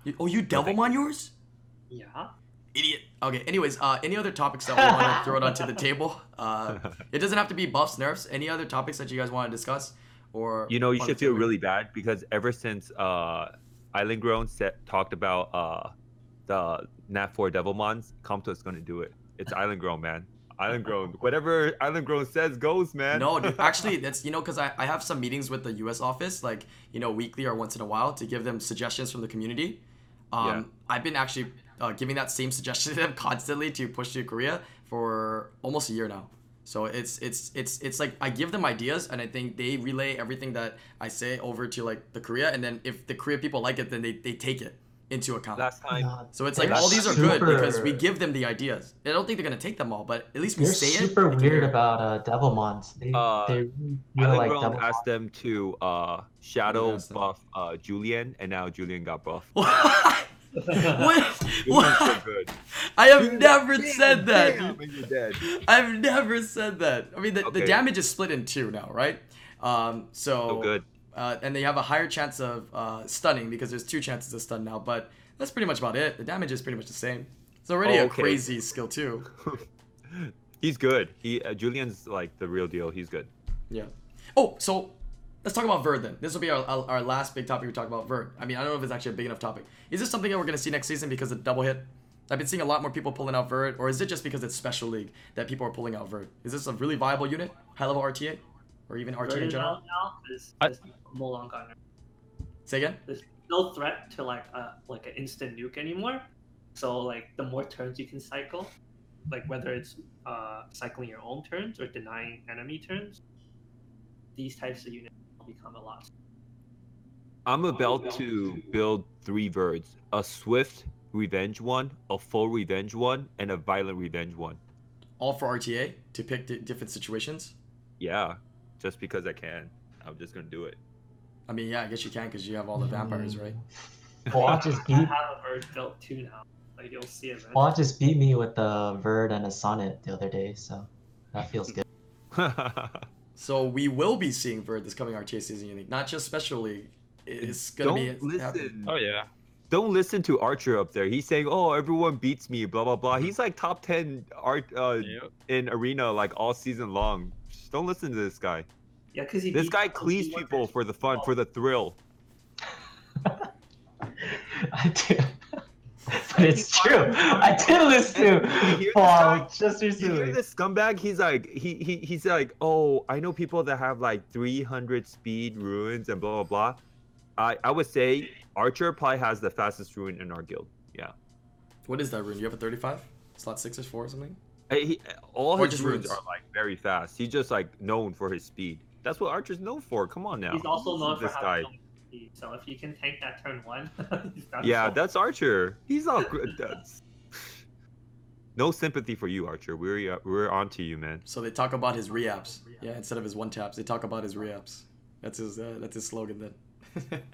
You- oh, you Devilmon yours? Yeah. Idiot. Okay. Anyways, uh, any other topics that we want to throw it onto the table? Uh, it doesn't have to be buffs, nerfs. Any other topics that you guys want to discuss, or you know, you should feel really bad because ever since uh, Island Grown set, talked about uh, the Nat 4 Devilmons, Com2uS's gonna do it. It's Island Grown, man. Island Grown. Whatever Island Grown says goes, man. No, dude, actually, that's you know, because I, I have some meetings with the U.S. office, like you know, weekly or once in a while, to give them suggestions from the community. Um, Yeah. I've been actually uh, giving that same suggestion to them constantly to push to Korea for almost a year now. So it's it's it's it's like I give them ideas, and I think they relay everything that I say over to like the Korea, and then if the Korea people like it, then they, they take it into account. Last time, so it's like all these are good because we give them the ideas. I don't think they're gonna take them all, but at least we They're say it. super they can weird about uh, Devilmons. They Uh, they really Island like Grown Devilmon. asked them to uh, shadow buff uh, Julian, and now Julian got buff. what? what? So good. I have never said that. Damn, dude. you're dead. I've never said that. I mean, the, the damage is split in two now, right? Um, so, So good. Uh, and they have a higher chance of uh, stunning because there's two chances of stun now. But that's pretty much about it. The damage is pretty much the same. It's already Oh, a crazy skill too. He's good. He uh, Julian's like the real deal. He's good. Yeah. Oh, so let's talk about Verd then. This will be our, our, last big topic we talk about Verd. I mean, I don't know if it's actually a big enough topic. Is this something that we're going to see next season because of the double hit? I've been seeing a lot more people pulling out Verd, or is it just because it's Special League that people are pulling out Verd? Is this a really viable unit? High level RTA? Or even RTA in Vertigo general? now is is no longer Say again? There's no threat to like a like an instant nuke anymore. So like the more turns you can cycle, like whether it's uh, cycling your own turns or denying enemy turns, these types of units become a lot. I'm about to build three birds: a swift revenge one, a full revenge one, and a violent revenge one. All for RTA to pick di- different situations. Yeah, just because I can. I'm just gonna do it. I mean, yeah, I guess you can because you have all the vampires, right? Fwa just I beat have a bird built too now. Like you'll see it. Fwa just beat me with the Verd and a Sonnet the other day, so that feels good. So we will be seeing Verd this coming RTA season unique, not just special league. It's gonna Don't be happening. listen. Oh yeah. Don't listen to Archer up there. He's saying, "Oh, everyone beats me." Blah blah blah. He's like top ten art uh, Yep. in arena like all season long. Just don't listen to this guy. Yeah, because he This guy those cleaves people for the fun, for the thrill. I did. But it's true. I did listen And to you hear this Fwa just You hear recently. this scumbag? He's like, he, he he's like, oh, I know people that have like 300 speed runes and blah blah blah. I I would say Archer probably has the fastest rune in our guild. Yeah. What is that rune? You have a 35? Slot six or four or something? Uh, He, all Or his runes runes. are like very fast. He's just like known for his speed. That's what Archer's known for. Come on now. He's also known for this having guy. No speed, So if you can tank that turn one, he's Yeah, so. that's Archer. He's all good. That's... No sympathy for you, Archer. We're uh, we're on to you, man. So they talk about his reapps. Yeah, instead of his one taps, they talk about his reapps. That's his uh, that's his slogan then.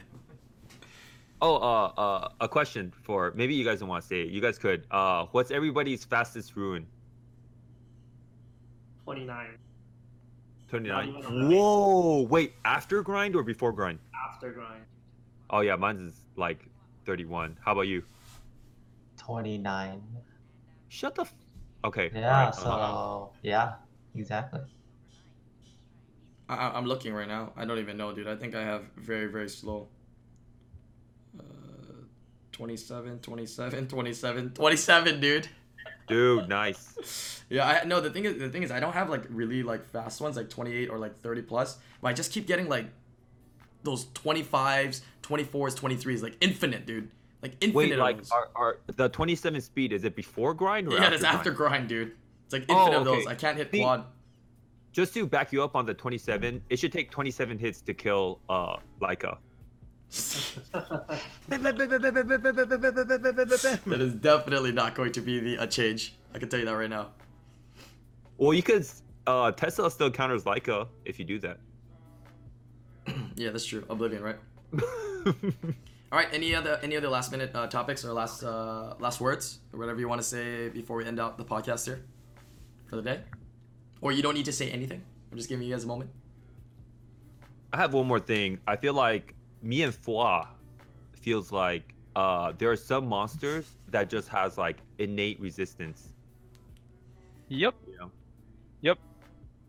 Oh, uh, uh, a question for maybe you guys don't want to say it. You guys could. Uh, what's everybody's fastest rune? 29 Twenty-nine. Not even a Whoa! Wait, after grind or before grind? After grind. Oh yeah, mine's is like thirty-one. How about you? 29. Shut the. F- okay. Yeah, alright, so yeah, exactly. I, I- I'm looking right now. I don't even know, dude. I think I have very, very slow. Uh, 27, 27, 27, 27, dude. dude, nice. Yeah, I no. The thing is, the thing is, I don't have like really like fast ones, like 28 or like 30 plus. But I just keep getting like those 25s, 24s, 23s, like infinite, dude. Like infinite. Wait, like are, are the twenty-seven speed? Is it before grind or yeah, after that's after grind? grind, dude. It's like Oh, infinite of those. I can't hit See- quad. Just to back you up on the twenty-seven, it should take twenty-seven hits to kill uh Laika. that is definitely not going to be the a change. I can tell you that right now. Well, you could. Uh, Tesla still counters Laika if you do that. Yeah, that's true. Oblivion, right? All right. Any other any other last minute uh, topics or last uh, last words or whatever you want to say before we end out the podcast here for the day? Or you don't need to say anything. I'm just giving you guys a moment. I have one more thing. I feel like me and Fwa feels like uh, there are some monsters that just has like innate resistance, Yep. you know. Yep.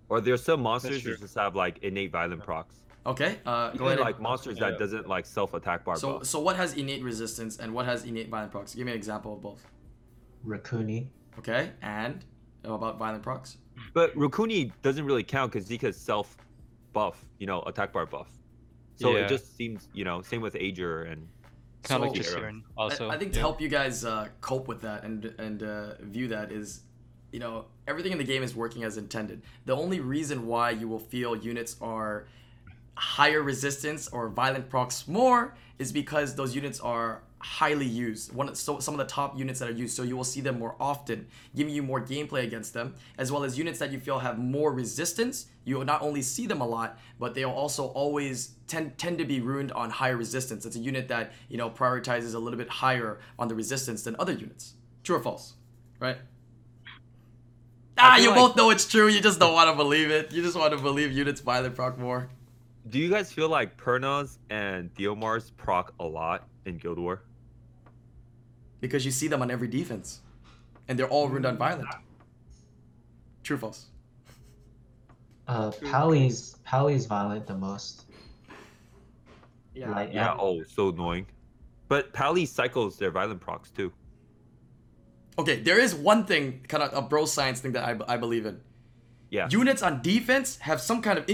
Or there's some monsters that just have like innate violent procs. Okay. Uh, go ahead. like monsters Yeah. that doesn't like self attack bar so buff. so what has innate resistance and what has innate violent procs? Give me an example of both. Rakuni. Okay. And about violent procs? But Rukuni doesn't really count because he could self buff, you know, attack bar buff. So Yeah. it just seems, you know, same with Aegir and Kind of So- like just also. I, I think to help you guys uh, cope with that and and uh, view that is, you know, everything in the game is working as intended. The only reason why you will feel units are higher resistance or violent procs more is because those units are highly used. One so some of the top units that are used, so you will see them more often, giving you more gameplay against them, as well as units that you feel have more resistance. You will not only see them a lot, but they'll also always tend tend to be ruined on higher resistance. It's a unit that you know prioritizes a little bit higher on the resistance than other units. True or false? Right? Ah, you like- both know it's true. You just don't want to believe it. You just want to believe units violent proc more. Do you guys feel like Pernas and Theomars proc a lot in Guild War? because you see them on every defense, and they're all ruined on violent. True or false? Uh, Pally's Pally's violent the most. Yeah. Like, Yeah, oh, so annoying. But Pally cycles their violent procs too. Okay, there is one thing, kind of a bro science thing that I, I believe in. Yeah. Units on defense have some kind of